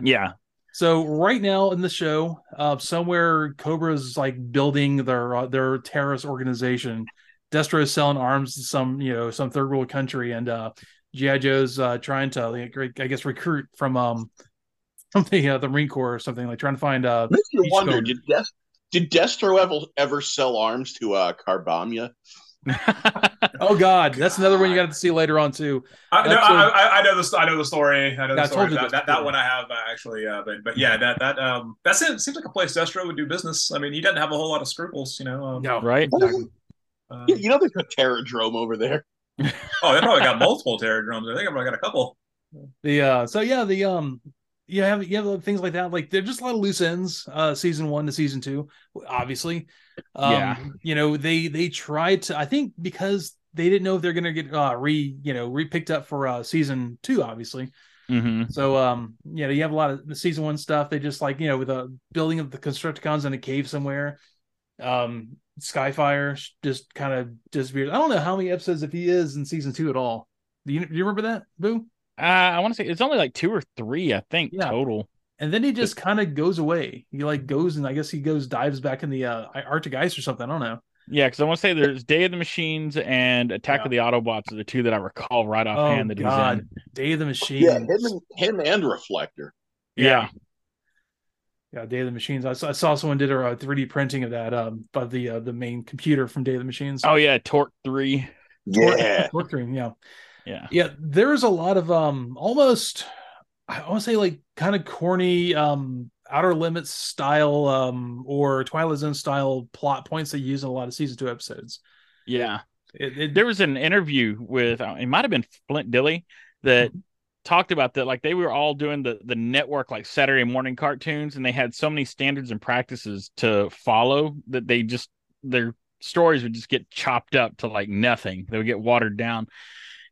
Yeah. So right now in the show, uh, somewhere Cobra's like building their uh, their terrorist organization. Destro is selling arms to some you know some third world country, and uh, GI Joe's uh, trying to like, I guess recruit from um from the uh, the Marine Corps or something like trying to find uh Makes you wonder, code. did Des- did Destro ever ever sell arms to uh Carbombya? oh god that's another one you got to see later on too. I, no, That's I, a- I, I know the I know the story. I know Yeah, I the story. That, that, that one I have uh, actually. Uh, but but yeah, that that um that seems, seems like a place Destro would do business. I mean, he doesn't have a whole lot of scruples, you know. Um, No, right? exactly. Um, You, you know, there's a Terrordrome over there. oh, they probably got multiple Terrordromes. I think I've probably got a couple. The uh so yeah, the um you have you have things like that. Like they're just a lot of loose ends, uh season one to season two, obviously. Um Yeah. you know, they they tried to I think because they didn't know if they're gonna get uh re you know re picked up for uh season two, obviously. Mm-hmm. So um, you know, you have a lot of the season one stuff. They just like you know with a building of the Constructicons in a cave somewhere. Um, Skyfire just kind of disappears. I don't know how many episodes if he is in season two at all. Do you, do you remember that, Boo? Uh, I want to say it's only like two or three, I think, Yeah. total. And then he just kind of goes away. He like goes and I guess he goes dives back in the uh, Arctic ice or something. I don't know. Yeah, because I want to say there's Day of the Machines and Attack Yeah. of the Autobots are the two that I recall right Oh offhand that God, he's in. Day of the Machines. Yeah, him and him and Reflector. Yeah. Yeah, Day of the Machines. I saw, I saw someone did a uh, 3D printing of that um by the uh, the main computer from Day of the Machines. Oh yeah, Torq three. Yeah. Work Dream, yeah. Yeah. Yeah, there's a lot of um almost I want to say like kind of corny um outer limits style um or Twilight Zone style plot points they use in a lot of season two episodes. Yeah. It, it, There was an interview with uh, it might have been Flint Dille that talked about that like they were all doing the the network like Saturday morning cartoons and they had so many standards and practices to follow that they just their stories would just get chopped up to like nothing. They would get watered down.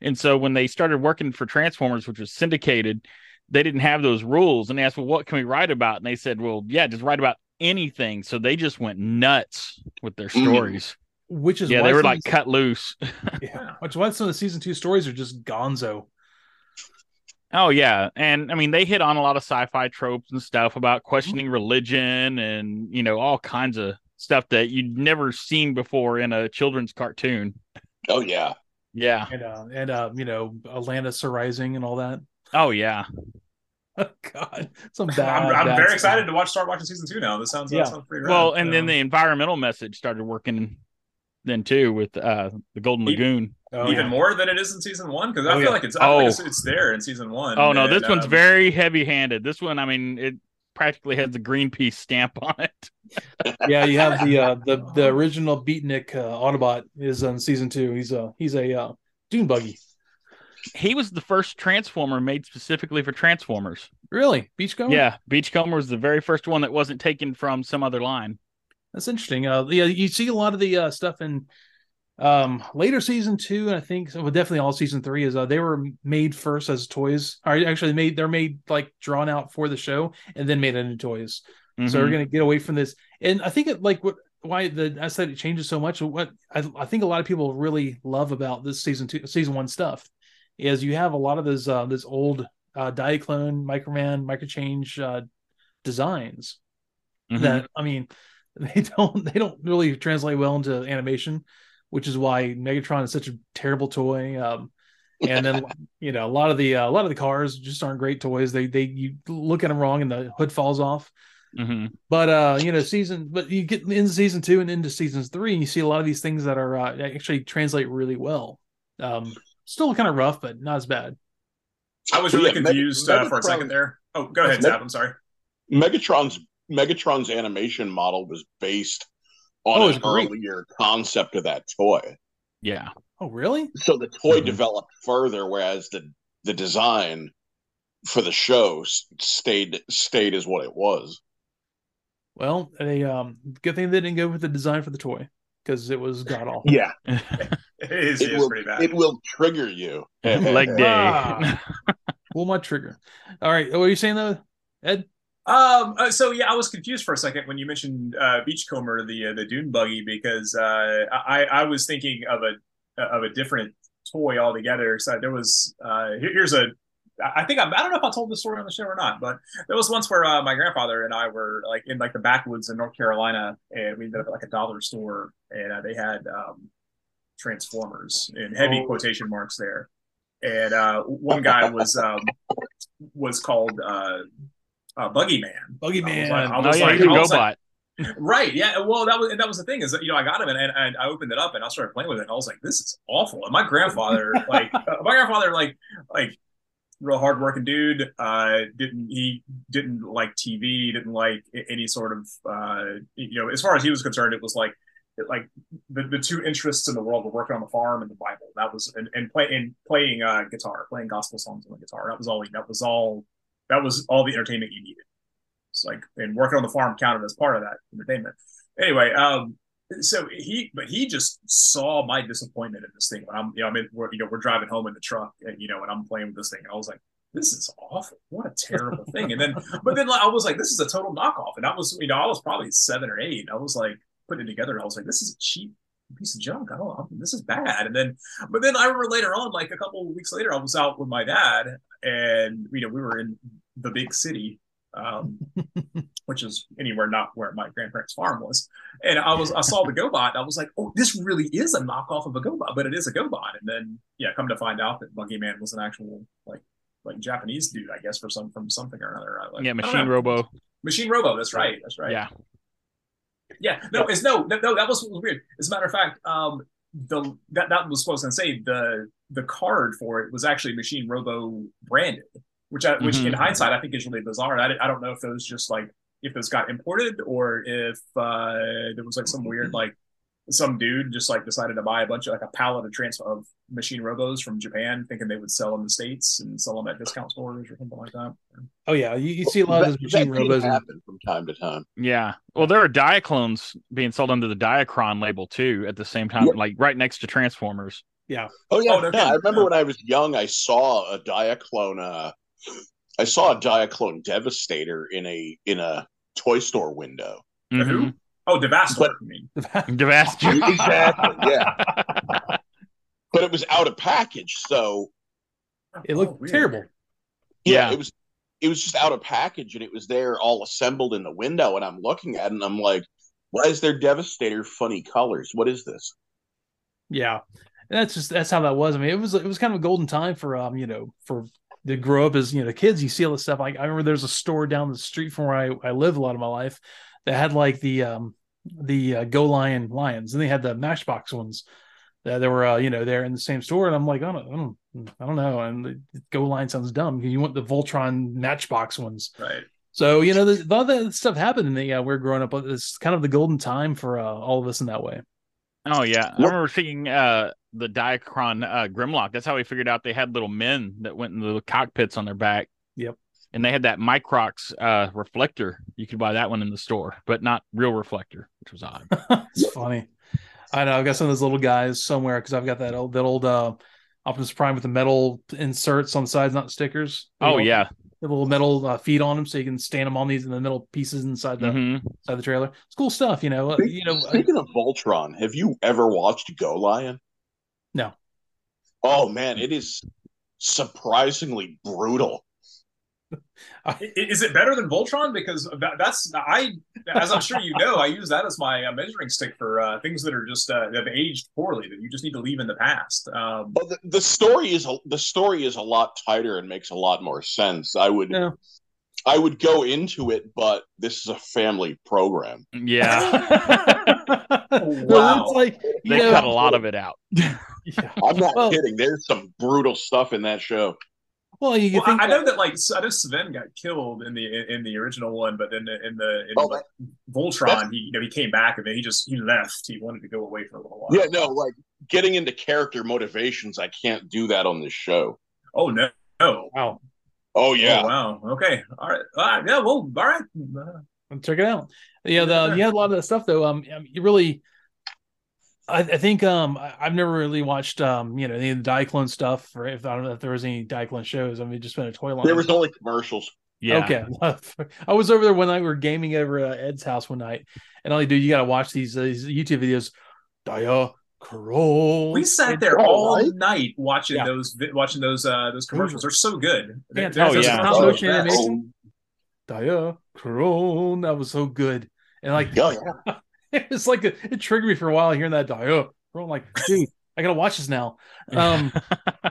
And so when they started working for Transformers, which was syndicated, they didn't have those rules. And they asked, Well, what can we write about? And they said, Well, yeah, just write about anything. So they just went nuts with their Mm. stories. which is yeah, why they were like cut loose. yeah, which is why some of the season two stories are just gonzo. Oh yeah, and I mean they hit on a lot of sci-fi tropes and stuff about questioning religion and you know all kinds of stuff that you'd never seen before in a children's cartoon. Oh yeah. Yeah. And uh and uh you know Atlantis Rising and all that. Oh yeah. Oh God, some bad. I'm, I'm bad very stuff. excited to watch start watching season two now. This sounds Yeah. that sounds pretty rad. Well, and then Um, the environmental message started working then too with uh the Golden Lagoon. Oh, even yeah. more than it is in season one because I Oh, feel yeah. like it's I feel like Oh. it's, it's there in season one. Oh no, this and, one's um, very heavy-handed. This one, I mean, it practically has the Greenpeace stamp on it. yeah, you have the uh the the original Beatnik uh, Autobot is on season two. He's a he's a uh, dune buggy. He was the first Transformer made specifically for Transformers. Really, Beachcomber. Yeah, Beachcomber was the very first one that wasn't taken from some other line. That's interesting. Uh, yeah, you see a lot of the uh, stuff in um later season two, and I think well, definitely all season three is uh, they were made first as toys. Or actually, made they're made like drawn out for the show and then made into toys. So Mhm. we're gonna get away from this, and I think it like what why the I said it changes so much. What I, I think a lot of people really love about this season two, season one stuff is you have a lot of those uh those old uh Diaclone, Microman, Microchange uh designs Mhm. that I mean they don't they don't really translate well into animation, which is why Megatron is such a terrible toy. Um, and then you know a lot of the uh, a lot of the cars just aren't great toys. They they you look at them wrong and the hood falls off. Mhm. But uh, you know, season but you get into season two and into seasons three, and you see a lot of these things that are uh, actually translate really well. Um, still kind of rough, but not as bad. I was Well, really yeah, Meg- confused uh, for a Megatron- second there. Oh, go ahead, Meg- Zap. I'm sorry. Megatron's Megatron's animation model was based on Oh, an great. earlier concept of that toy. Yeah. Oh, really? So the toy Mhm. developed further, whereas the the design for the show stayed stayed as what it was. Well, a um, good thing they didn't go with the design for the toy because it was god awful. Yeah, It is, it it is will pretty bad. it will trigger you. Leg day. Ah. Pull my trigger. All right, what are you saying though, Ed? Um. uh, so yeah, I was confused for a second when you mentioned uh, Beachcomber, the uh, the dune buggy, because uh, I I was thinking of a of a different toy altogether. So there was uh, here- here's a. I think I'm, I don't know if I told this story on the show or not, but there was once where uh, my grandfather and I were like in like the backwoods in North Carolina, and we ended up at like a dollar store, and uh, they had um, Transformers in heavy Oh. quotation marks there, and uh, one guy was um, was called uh, Buggy Man. Buggy I was Man. like- I Oh was yeah, like- he's a I was like- right? Yeah. Well, that was and that was the thing is that you know I got him and, and, and I opened it up and I started playing with it. and I was like, this is awful. And my grandfather, like uh, my grandfather, like like real hardworking dude. Uh, didn't he didn't like TV? Didn't like any sort of uh, you know as far as he was concerned, it was like it, like the, the two interests in the world were working on the farm and the Bible. That was and, and play and playing uh, guitar, playing gospel songs on the guitar. That was all. He, that was all. That was all the entertainment you needed. It's like and working on the farm counted as part of that entertainment. Anyway, um, so he, but he just saw my disappointment in this thing when I'm, you know, I mean, we're, you know, we're driving home in the truck, and you know, and I'm playing with this thing, and I was like, this is awful. What a terrible thing. And then, but then I was like, this is a total knockoff. And I was, you know, I was probably seven or eight. I was like putting it together. I was like, this is a cheap piece of junk. I don't know. This is bad. And then, but then I remember later on, like a couple of weeks later, I was out with my dad and, you know, we were in the big city, um, which is anywhere not where my grandparents' farm was. And I was, I saw the GoBot. I was like, oh, this really is a knockoff of a GoBot, but it is a GoBot. And then, yeah, come to find out that Buggy Man was an actual, like, like Japanese dude, I guess, for some from something or another. Like, yeah, Machine Robo. Machine Robo. That's right. That's right. Yeah. Yeah. No, it's no, no, no that was, was weird. As a matter of fact, um, the that that was supposed to say the the card for it was actually Machine Robo branded, which I, which mm-hmm. in hindsight I think is really bizarre. I, I don't know if those just like if those got imported or if uh, there was like some weird like some dude just like decided to buy a bunch of like a pallet of transfer of machine robos from Japan, thinking they would sell in the states and sell them at discount stores or something like that. Oh yeah, you, you see a lot of those machine robos happen from time to time. Yeah, well, there are Diaclones being sold under the Diakron label too at the same time, yep. like right next to Transformers. Yeah. Oh yeah, oh, yeah. I remember yeah. when I was young, I saw a Diaclone. Uh, I saw a Diaclone Devastator in a in a toy store window. Mm-hmm. Oh, Devastator. But, I mean. Devastator. exactly. Yeah. but it was out of package, so it looked oh, terrible. Yeah, yeah, it was. It was just out of package, and it was there all assembled in the window. And I'm looking at it, and I'm like, "Why is there Devastator funny colors? What is this?" Yeah, and that's just that's how that was. I mean, it was it was kind of a golden time for um, you know, for to grow up as you know the kids. You see all this stuff. Like I remember there's a store down the street from where I I live a lot of my life that had like the um the uh, Go Lion lions, and they had the Matchbox ones that they were uh, you know they're in the same store, and I'm like I don't I don't, I don't know, and the Go Lion sounds dumb. You want the Voltron Matchbox ones, right? So you know, a lot of that stuff happened in the uh, we're growing up. It's kind of the golden time for uh, all of us in that way. Oh yeah, I remember seeing uh, the Diakron uh, Grimlock. That's how we figured out they had little men that went in the cockpits on their back. Yep and they had that Microx uh, reflector. You could buy that one in the store, but not real reflector, which was odd. it's funny. I know I've got some of those little guys somewhere because I've got that old that old uh, Optimus Prime with the metal inserts on the sides, not stickers. Oh yeah, the little metal uh, feet on them, so you can stand them on these in the metal pieces inside the mm-hmm. inside the trailer. It's cool stuff, you know. Speaking, you know. Speaking of Voltron, have you ever watched Go Lion? No. Oh man, it is surprisingly brutal. Is it better than Voltron? Because that, that's I, as I'm sure you know, I use that as my uh, measuring stick for uh, things that are just uh, have aged poorly that you just need to leave in the past. Um, well, the, the, story is a, the story is a lot tighter and makes a lot more sense. I would. Yeah. I would go into it, but this is a family program. Yeah. wow. It's like they know, cut a lot of it out. yeah. I'm not well, kidding. There's some brutal stuff in that show. Well, you well, I, I know that like I know Sven got killed in the in the original one, but then in the in oh, the Voltron, he you know he came back and then he just he left. He wanted to go away for a little while. Yeah, no, like getting into character motivations, I can't do that on this show. Oh no! no. Wow. Oh yeah. Oh, wow. Okay. All right. All right. Yeah. Well. All right. Check it out. Yeah. The, you had a lot of that stuff though. Um. You really I, I, think um I, have never really watched um you know any of the Diaclone stuff or if I don't know if there was any Diaclone shows. I mean, just been a toy line. There was only commercials. Yeah. Okay. I was over there one night. We were gaming over at Ed's house one night, and all you do you got to watch these uh, these YouTube videos. Diaclone. We sat there all right? night watching yeah. those watching those uh those commercials. They're so good. Yeah, oh yeah. Motion animation. Diaclone. That was so good. And like, oh, yeah. it's like a, it triggered me for a while hearing that die. Oh, I'm like, dude, I gotta watch this now. Um,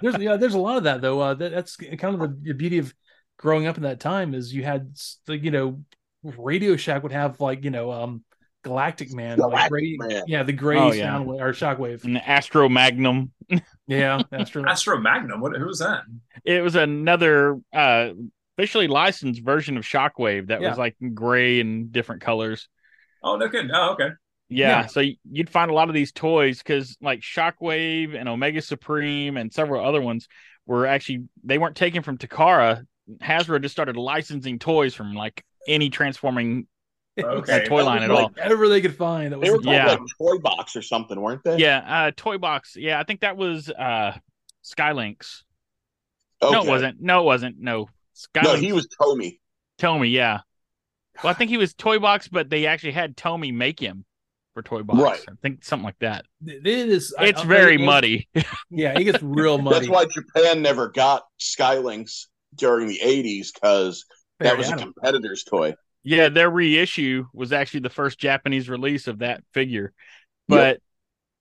there's yeah, there's a lot of that though. Uh, that, that's kind of the, the, beauty of growing up in that time is you had the you know, Radio Shack would have like you know, um, Galactic Man, Galactic like Man. yeah, the gray oh, sound yeah. or Shockwave, and the Astro Magnum. yeah, Astro Astro Magnum. What? Who was that? It was another uh officially licensed version of Shockwave that yeah. was like gray and different colors. Oh, no kidding. Oh, okay. Yeah, yeah. so you'd find a lot of these toys because like Shockwave and Omega Supreme and several other ones were actually they weren't taken from Takara. Hasbro just started licensing toys from like any transforming Okay. That toy line at all. Whatever they could find. That was They were called Yeah. like Toy Box or something, weren't they? Yeah, uh, Toy Box. Yeah, I think that was uh, Skylynx. Okay. No, it wasn't. No, it wasn't. No, Skylynx. No, he was Tommy. Tomy. Yeah. Well, I think he was Toy Box, but they actually had Tomy make him for Toy Box. Right. I think something like that. It is. It's I'll very tell you, muddy. Yeah, it gets real muddy. That's why Japan never got Skylynx during the 80s because that was a competitor's toy. Yeah, their reissue was actually the first Japanese release of that figure. But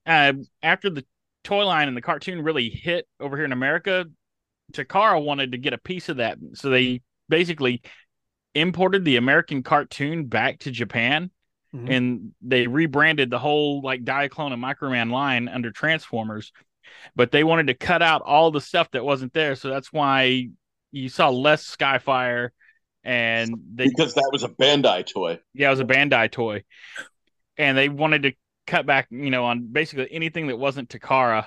uh, after the toy line and the cartoon really hit over here in America, Takara wanted to get a piece of that. So they basically imported the American cartoon back to Japan Mhm. and they rebranded the whole like Diaclone and Microman line under Transformers. But they wanted to cut out all the stuff that wasn't there. So that's why you saw less Skyfire and they Because that was a Bandai toy. yeah, it was a Bandai toy, and they wanted to cut back, you know, on basically anything that wasn't Takara.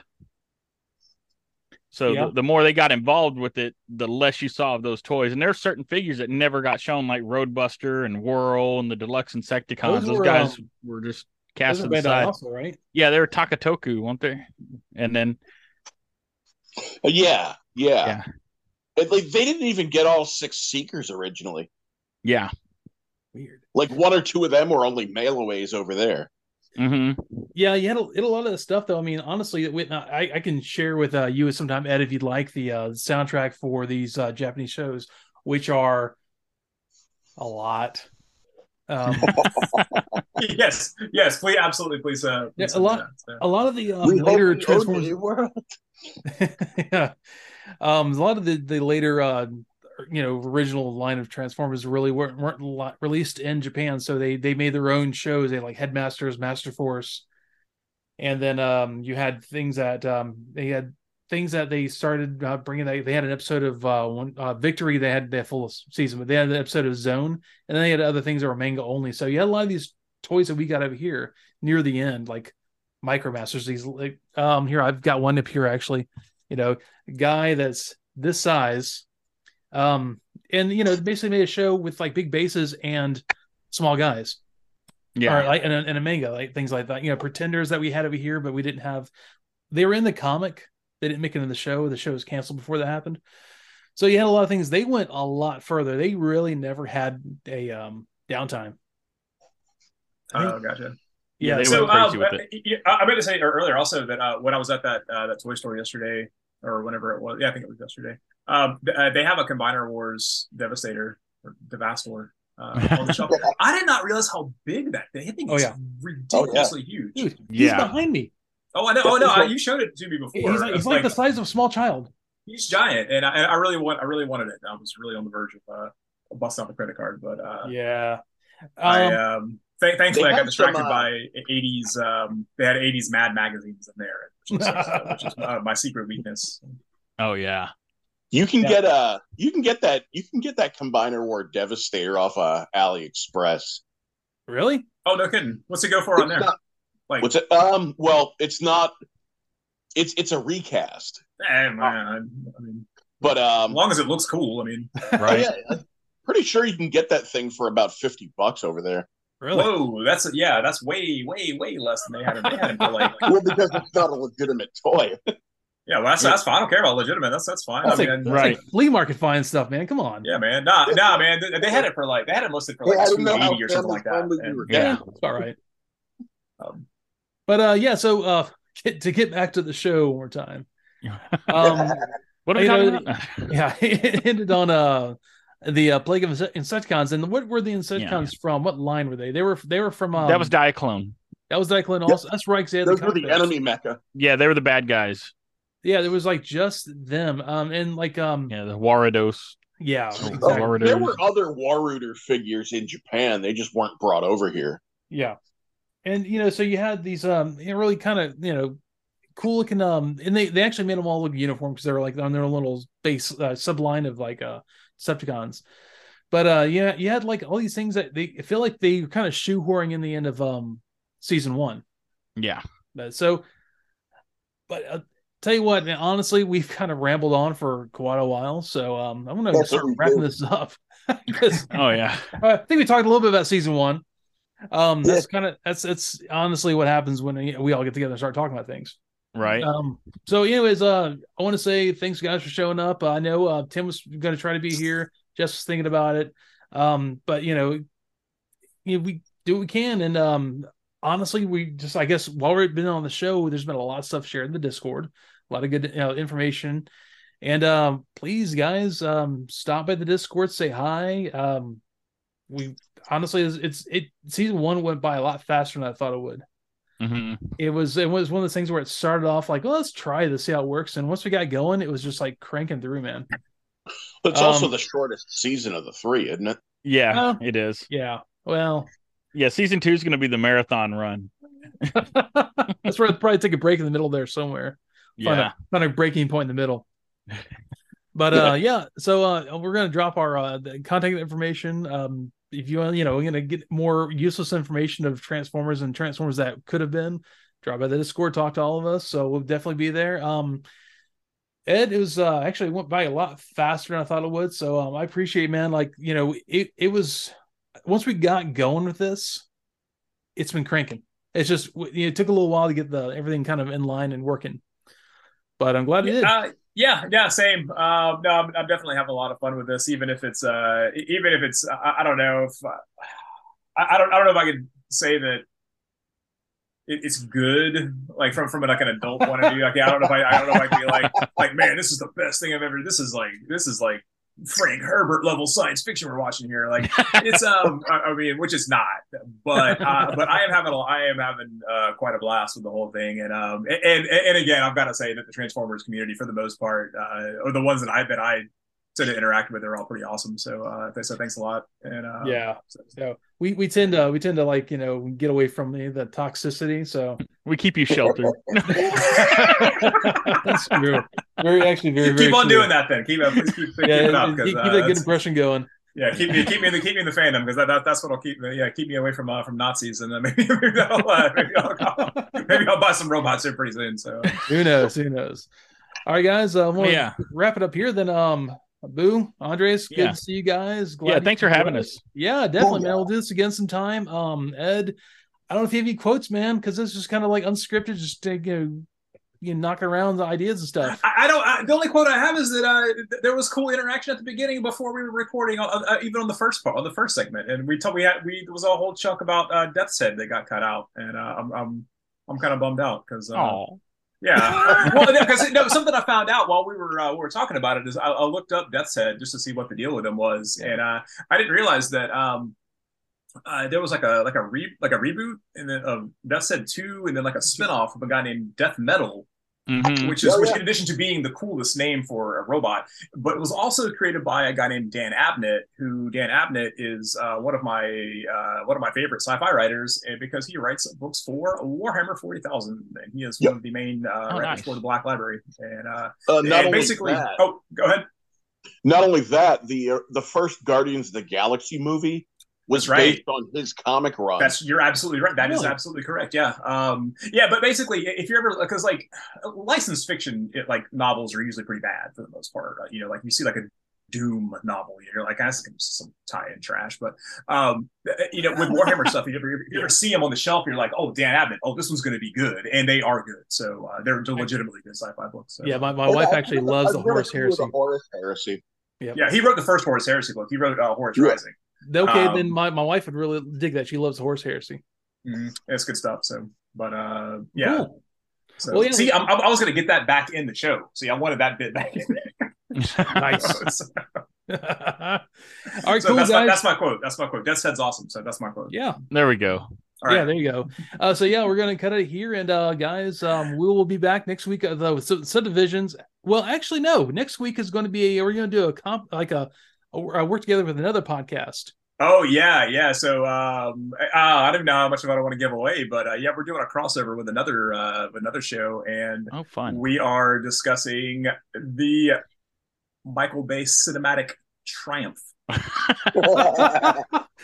So Yeah. the, the more they got involved with it, the less you saw of those toys. And there are certain figures that never got shown, like Roadbuster and Whirl and the Deluxe Insecticons. Those Those, were, guys um, were just Those cast are to the side. also, right? Yeah, they were Takatoku, weren't they? And then Uh, yeah, yeah. Yeah. It- like they didn't even get all six Seekers originally. yeah, Weird. Like one or two of them were only mailaways over there. Hmm Yeah, you had a, had a lot of the stuff though. I mean, honestly, with, I I can share with uh, you sometime, Ed, if you'd like the uh, soundtrack for these uh, Japanese shows, which are a lot. Um, yes, yes, please, absolutely, please. Uh, Yeah, a lot- send that. a lot of the um, later Transformers. world. yeah, um, a lot of the the later uh, you know original line of Transformers really weren't, weren't released in Japan, so they they made their own shows. They like Headmasters, Master Force, and then um, you had things that um, they had things that they started uh, bringing. They, they had an episode of uh, one uh, Victory. They had their full season, but they had an episode of Zone, and then they had other things that were manga only. So you had a lot of these toys that we got over here near the end, like Micromasters. These like um here I've got one up here actually. You know, guy that's this size, um, and you know basically made a show with like big bases and small guys yeah. or like in a, in a manga, like things like that. You know, pretenders that we had over here, but we didn't have. They were in the comic. They didn't make it in the show. The show was canceled before that happened. So you had a lot of things. They went a lot further. They really never had a um downtime. I think- Oh, gotcha. Yeah, yeah. so, went crazy um, with uh, yeah, I I meant to say earlier also that uh, when I was at that uh, that toy store yesterday or whenever it was, yeah, I think it was yesterday. Um, th- uh, they have a Combiner Wars Devastator or Devastor uh, on the shelf. I did not realize how big that thing. I think Oh, it's yeah. ridiculously huge. dude, he's Yeah. behind me. Oh, I know. Oh no, I, you showed it to me before. He's like, he's It's like the size of a small child. he's giant, and I, I really want, I really wanted it. I was really on the verge of uh, busting out the credit card, but uh, Yeah. I Um, um, th- thankfully I got distracted some, uh, by '80s. Um, they had '80s Mad magazines in there, which is, which is uh, my secret weakness. Oh yeah. You can Yeah. get uh you can get that you can get that combiner war devastator off uh AliExpress. really? Oh no kidding! What's it go for on It's there? not- Like, What's it? Um, well, it's not. It's it's a recast, eh, man, I, I mean, but um as long as it looks cool. I mean, oh, Right. yeah, I'm pretty sure you can get that thing for about fifty bucks over there. Really? whoa, that's yeah, that's way, way, way less than they had. They had it for like, Well, because it's not a legitimate toy. Yeah, well, that's that's fine. I don't care about legitimate. That's that's fine. That's I mean, that's right. like flea market find stuff, man. Come on. yeah, man, nah, nah, man. They, they had it for like they had it listed for like I two didn't know how eighty or something like that. And, were. Yeah. It's all right. um, But uh yeah, so uh get, to get back to the show one more time. Um What are we talking know, about? yeah, it ended on uh the uh, plague of Insect- Insecticons. And what were the Insecticons from? What line were they? They were they were from um, that was Diaclone. that was Diaclone also. That's right. 'cause they had Those were the enemy mecha. Yeah, they were the bad guys. Yeah, there was like just them. Um and like um Yeah, the Waruders. yeah, exactly. Lord. There were other Waruder figures in Japan. They just weren't brought over here. Yeah. And you know, so you had these um really kind of, you know, cool looking um and they they actually made them all look uniform because they were like on their little base uh, subline of like uh Decepticons. But uh yeah, you had like all these things that they I feel like they were kind of shoehorning in the end of um season 1. Yeah. But so but uh, tell you what, man, honestly, we've kind of rambled on for quite a while, so um I'm going to That's start what wrapping do. this up Oh yeah. I think we talked a little bit about season 1. Um, that's kind of that's that's honestly what happens when you we all get together and start talking about things. Right. Um. So, anyways, uh, I want to say thanks, guys, for showing up. I know uh, Tim was going to try to be here. Just was thinking about it. Um, but you know, you know, we do what we can, and um, honestly, we just I guess while we've been on the show, there's been a lot of stuff shared in the Discord, a lot of good you know, information. And um, please, guys, um, stop by the Discord, say hi. Um, we honestly, it's, it's it season one went by a lot faster than I thought it would. hmm It was it was one of those things where it started off like, well, let's try this, see how it works. And once we got going, it was just like cranking through, man. It's also Um, the shortest season of the three, isn't it? Yeah, Uh, it is. Yeah. Well, Yeah, season two is going to be the marathon run. that's where I'd probably take a break in the middle there somewhere. Find Yeah. a, find a breaking point in the middle. But uh yeah, so uh we're gonna drop our uh the contact information. Um if you want, you know, we're gonna get more useless information of Transformers and Transformers that could have been, drop by the Discord, talk to all of us. So we'll definitely be there. Um Ed, it was uh actually went by a lot faster than I thought it would. So um I appreciate man, like, you know, it it was once we got going with this, it's been cranking. It's just you know, it took a little while to get the everything kind of in line and working. But I'm glad it did. Uh, yeah, yeah, same. Um, no, I'm, I'm definitely having a lot of fun with this, even if it's, uh, even if it's, I, I don't know if, uh, I, I don't, I don't know if I could say that it, it's good, like from from like an adult point of view. Like, yeah, I don't know if I, I don't know if I can be like, like, man, this is the best thing I've ever. This is like, this is like Frank Herbert level science fiction we're watching here. Like, it's um, I, I mean, which is not, but uh, but I am having a, I am having uh, quite a blast with the whole thing, and um, and and, and again, I've got to say that the Transformers community, for the most part, uh, or the ones that I that I sort of interact with, are all pretty awesome. So, uh, so thanks a lot, and uh, yeah. so- So we we tend to we tend to like you know get away from the, the toxicity. So We keep you sheltered. that's true. Very actually very keep, very on true. doing that then. Keep up, keep, keep Yeah, it up keep, because keep uh, that good impression going. yeah, keep me keep me in the keep me in the fandom because that, that that's what'll keep me yeah keep me away from uh, from Nazis and then maybe maybe I'll, uh, maybe, I'll, maybe I'll buy some robots here pretty soon. So Who knows? Who knows? All right, guys. Uh, we'll Yeah. wrap it up here. Then, um, Boo, Andres, good Yeah. to see you guys. yeah, thanks for having join us. Yeah, definitely, Oh, man. We'll do this again sometime. Um, Ed, I don't know if you have any quotes, man, because this is kind of like unscripted, just to, you know, you know, knocking around the ideas and stuff. I, I don't. I, the only quote I have is that uh, th- there was cool interaction at the beginning before we were recording, uh, uh, even on the first part, on the first segment, and we told we had we there was a whole chunk about uh, Death's Head that got cut out, and uh, I'm I'm I'm kind of bummed out because uh, Oh, Yeah, well, because no, something I found out while we were uh, we were talking about it is I, I looked up Death's Head just to see what the deal with him was, and uh, I didn't realize that um, uh, there was like a like a re like a reboot and then of Death's Head two, and then like a spinoff of a guy named Death Metal, Mhm. which is Oh, which yeah. in addition to being the coolest name for a robot, but it was also created by a guy named Dan Abnett, who Dan Abnett is uh, one of my uh, one of my favorite sci-fi writers, and because he writes books for Warhammer Forty Thousand, and he is Yep. one of the main uh, Oh, writers nice. for the Black Library, and uh, Uh, not and only basically, that, oh, go ahead. not only that, the uh, the first Guardians of the Galaxy movie was right. based on his comic run. That's you're absolutely right. That is Really? absolutely correct. Yeah. Um, yeah, but basically, if you're ever because like licensed fiction, it, like novels are usually pretty bad for the most part. Uh, you know, like you see like a Doom novel, you're like, that's some tie-in trash. But um, you know, with Warhammer stuff, you ever, you ever see them on the shelf, you're like, oh, Dan Abnett, oh, this one's going to be good, and they are good. So uh, they're legitimately good sci-fi books. So. Yeah, my, my Yeah, wife I- actually I've loves the never Horus seen Heresy. The Horus Heresy. yeah, he wrote the first Horus Heresy book. He wrote uh, Horus Yeah. Rising. Okay, Um, then my, my wife would really dig that. She loves horse Horus Heresy. Mhm. It's good stuff. So, but uh, yeah. Cool. So, Well, yeah, see, I'm, I'm- I was going to get that back in the show. See, I wanted that bit back in there. Nice. so, All right, so cool, that's, guys. my, that's my quote. That's my quote. Death's Head's awesome. So that's my quote. yeah, there we go. All right. yeah, there you go. Uh, so yeah, we're gonna cut it here, and uh, guys, um, we will be back next week. Uh, the sub- subdivisions. Well, actually, no. Next week is going to be a, we're going to do a comp like a, a, a work together with another podcast. Oh yeah, yeah. So um, uh, I don't know how much of it I want to give away, but uh, yeah, we're doing a crossover with another uh, another show, and Oh, fun. we are discussing the Michael Bay cinematic triumph.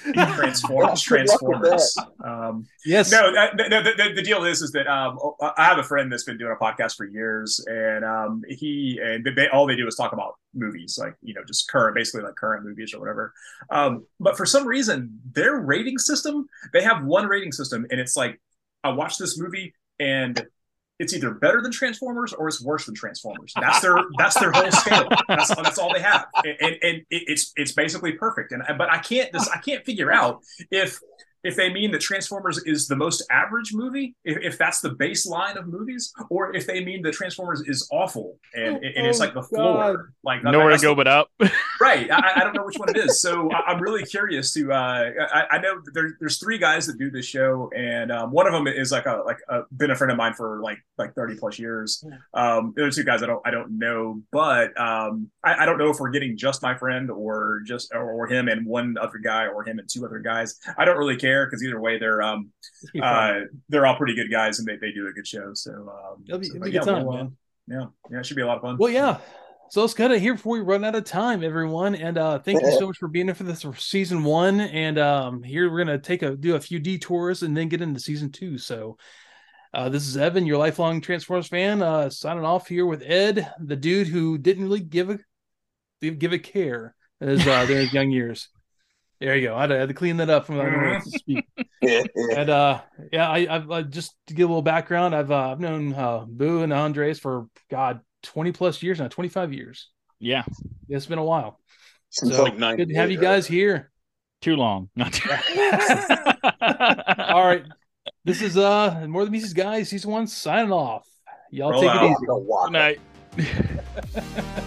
Transformers. Transformers. Um, Yes. no, that, no the, the, the deal is is that um, I have a friend that's been doing a podcast for years, and um, he and they, all they do is talk about movies, like you know, just current, basically like current movies or whatever. Um, but for some reason, their rating system, they have one rating system, and it's like, I watched this movie and it's either better than Transformers or it's worse than Transformers. That's their that's their whole scale. That's, that's all they have, and, and, and it's it's basically perfect. And but I can't this I can't figure out if if they mean that Transformers is the most average movie, if, if that's the baseline of movies, or if they mean that Transformers is awful and, and it's like the floor, like Nowhere to go the- but up. right. I, I don't know which one it is. So I, i'm really curious to uh i, I know that there, there's three guys that do this show and um, one of them is like a like a been a friend of mine for like like 30 plus years um the other two guys i don't i don't know but um I, I don't know if we're getting just my friend or just or, or him and one other guy or him and two other guys. I don't really care because either way they're um It's gonna be fun. uh they're all pretty good guys and they, they do a good show so um It'll be, so, it'll be a yeah, good time, we'll, uh, man. yeah yeah it should be a lot of fun Well, yeah. So let's cut it here before we run out of time, everyone. And uh thank you so much for being here for this season one. And um here we're gonna take a do a few detours and then get into season two. So uh this is Evan, your lifelong Transformers fan, uh signing off here with Ed, the dude who didn't really give a give a care as uh their young years. There you go. I had to, I had to clean that up from when I wanted to speak. And uh, yeah, I, I've uh, just to give a little background. I've uh, I've known uh, Boo and Andres for God twenty plus years now, twenty five years. Yeah, It's been a while. Since So like nine. good to have you guys here. too long. Not too- All right, this is uh More Than Meets These Guys season one signing off. Y'all Roll take out. it easy. Good night.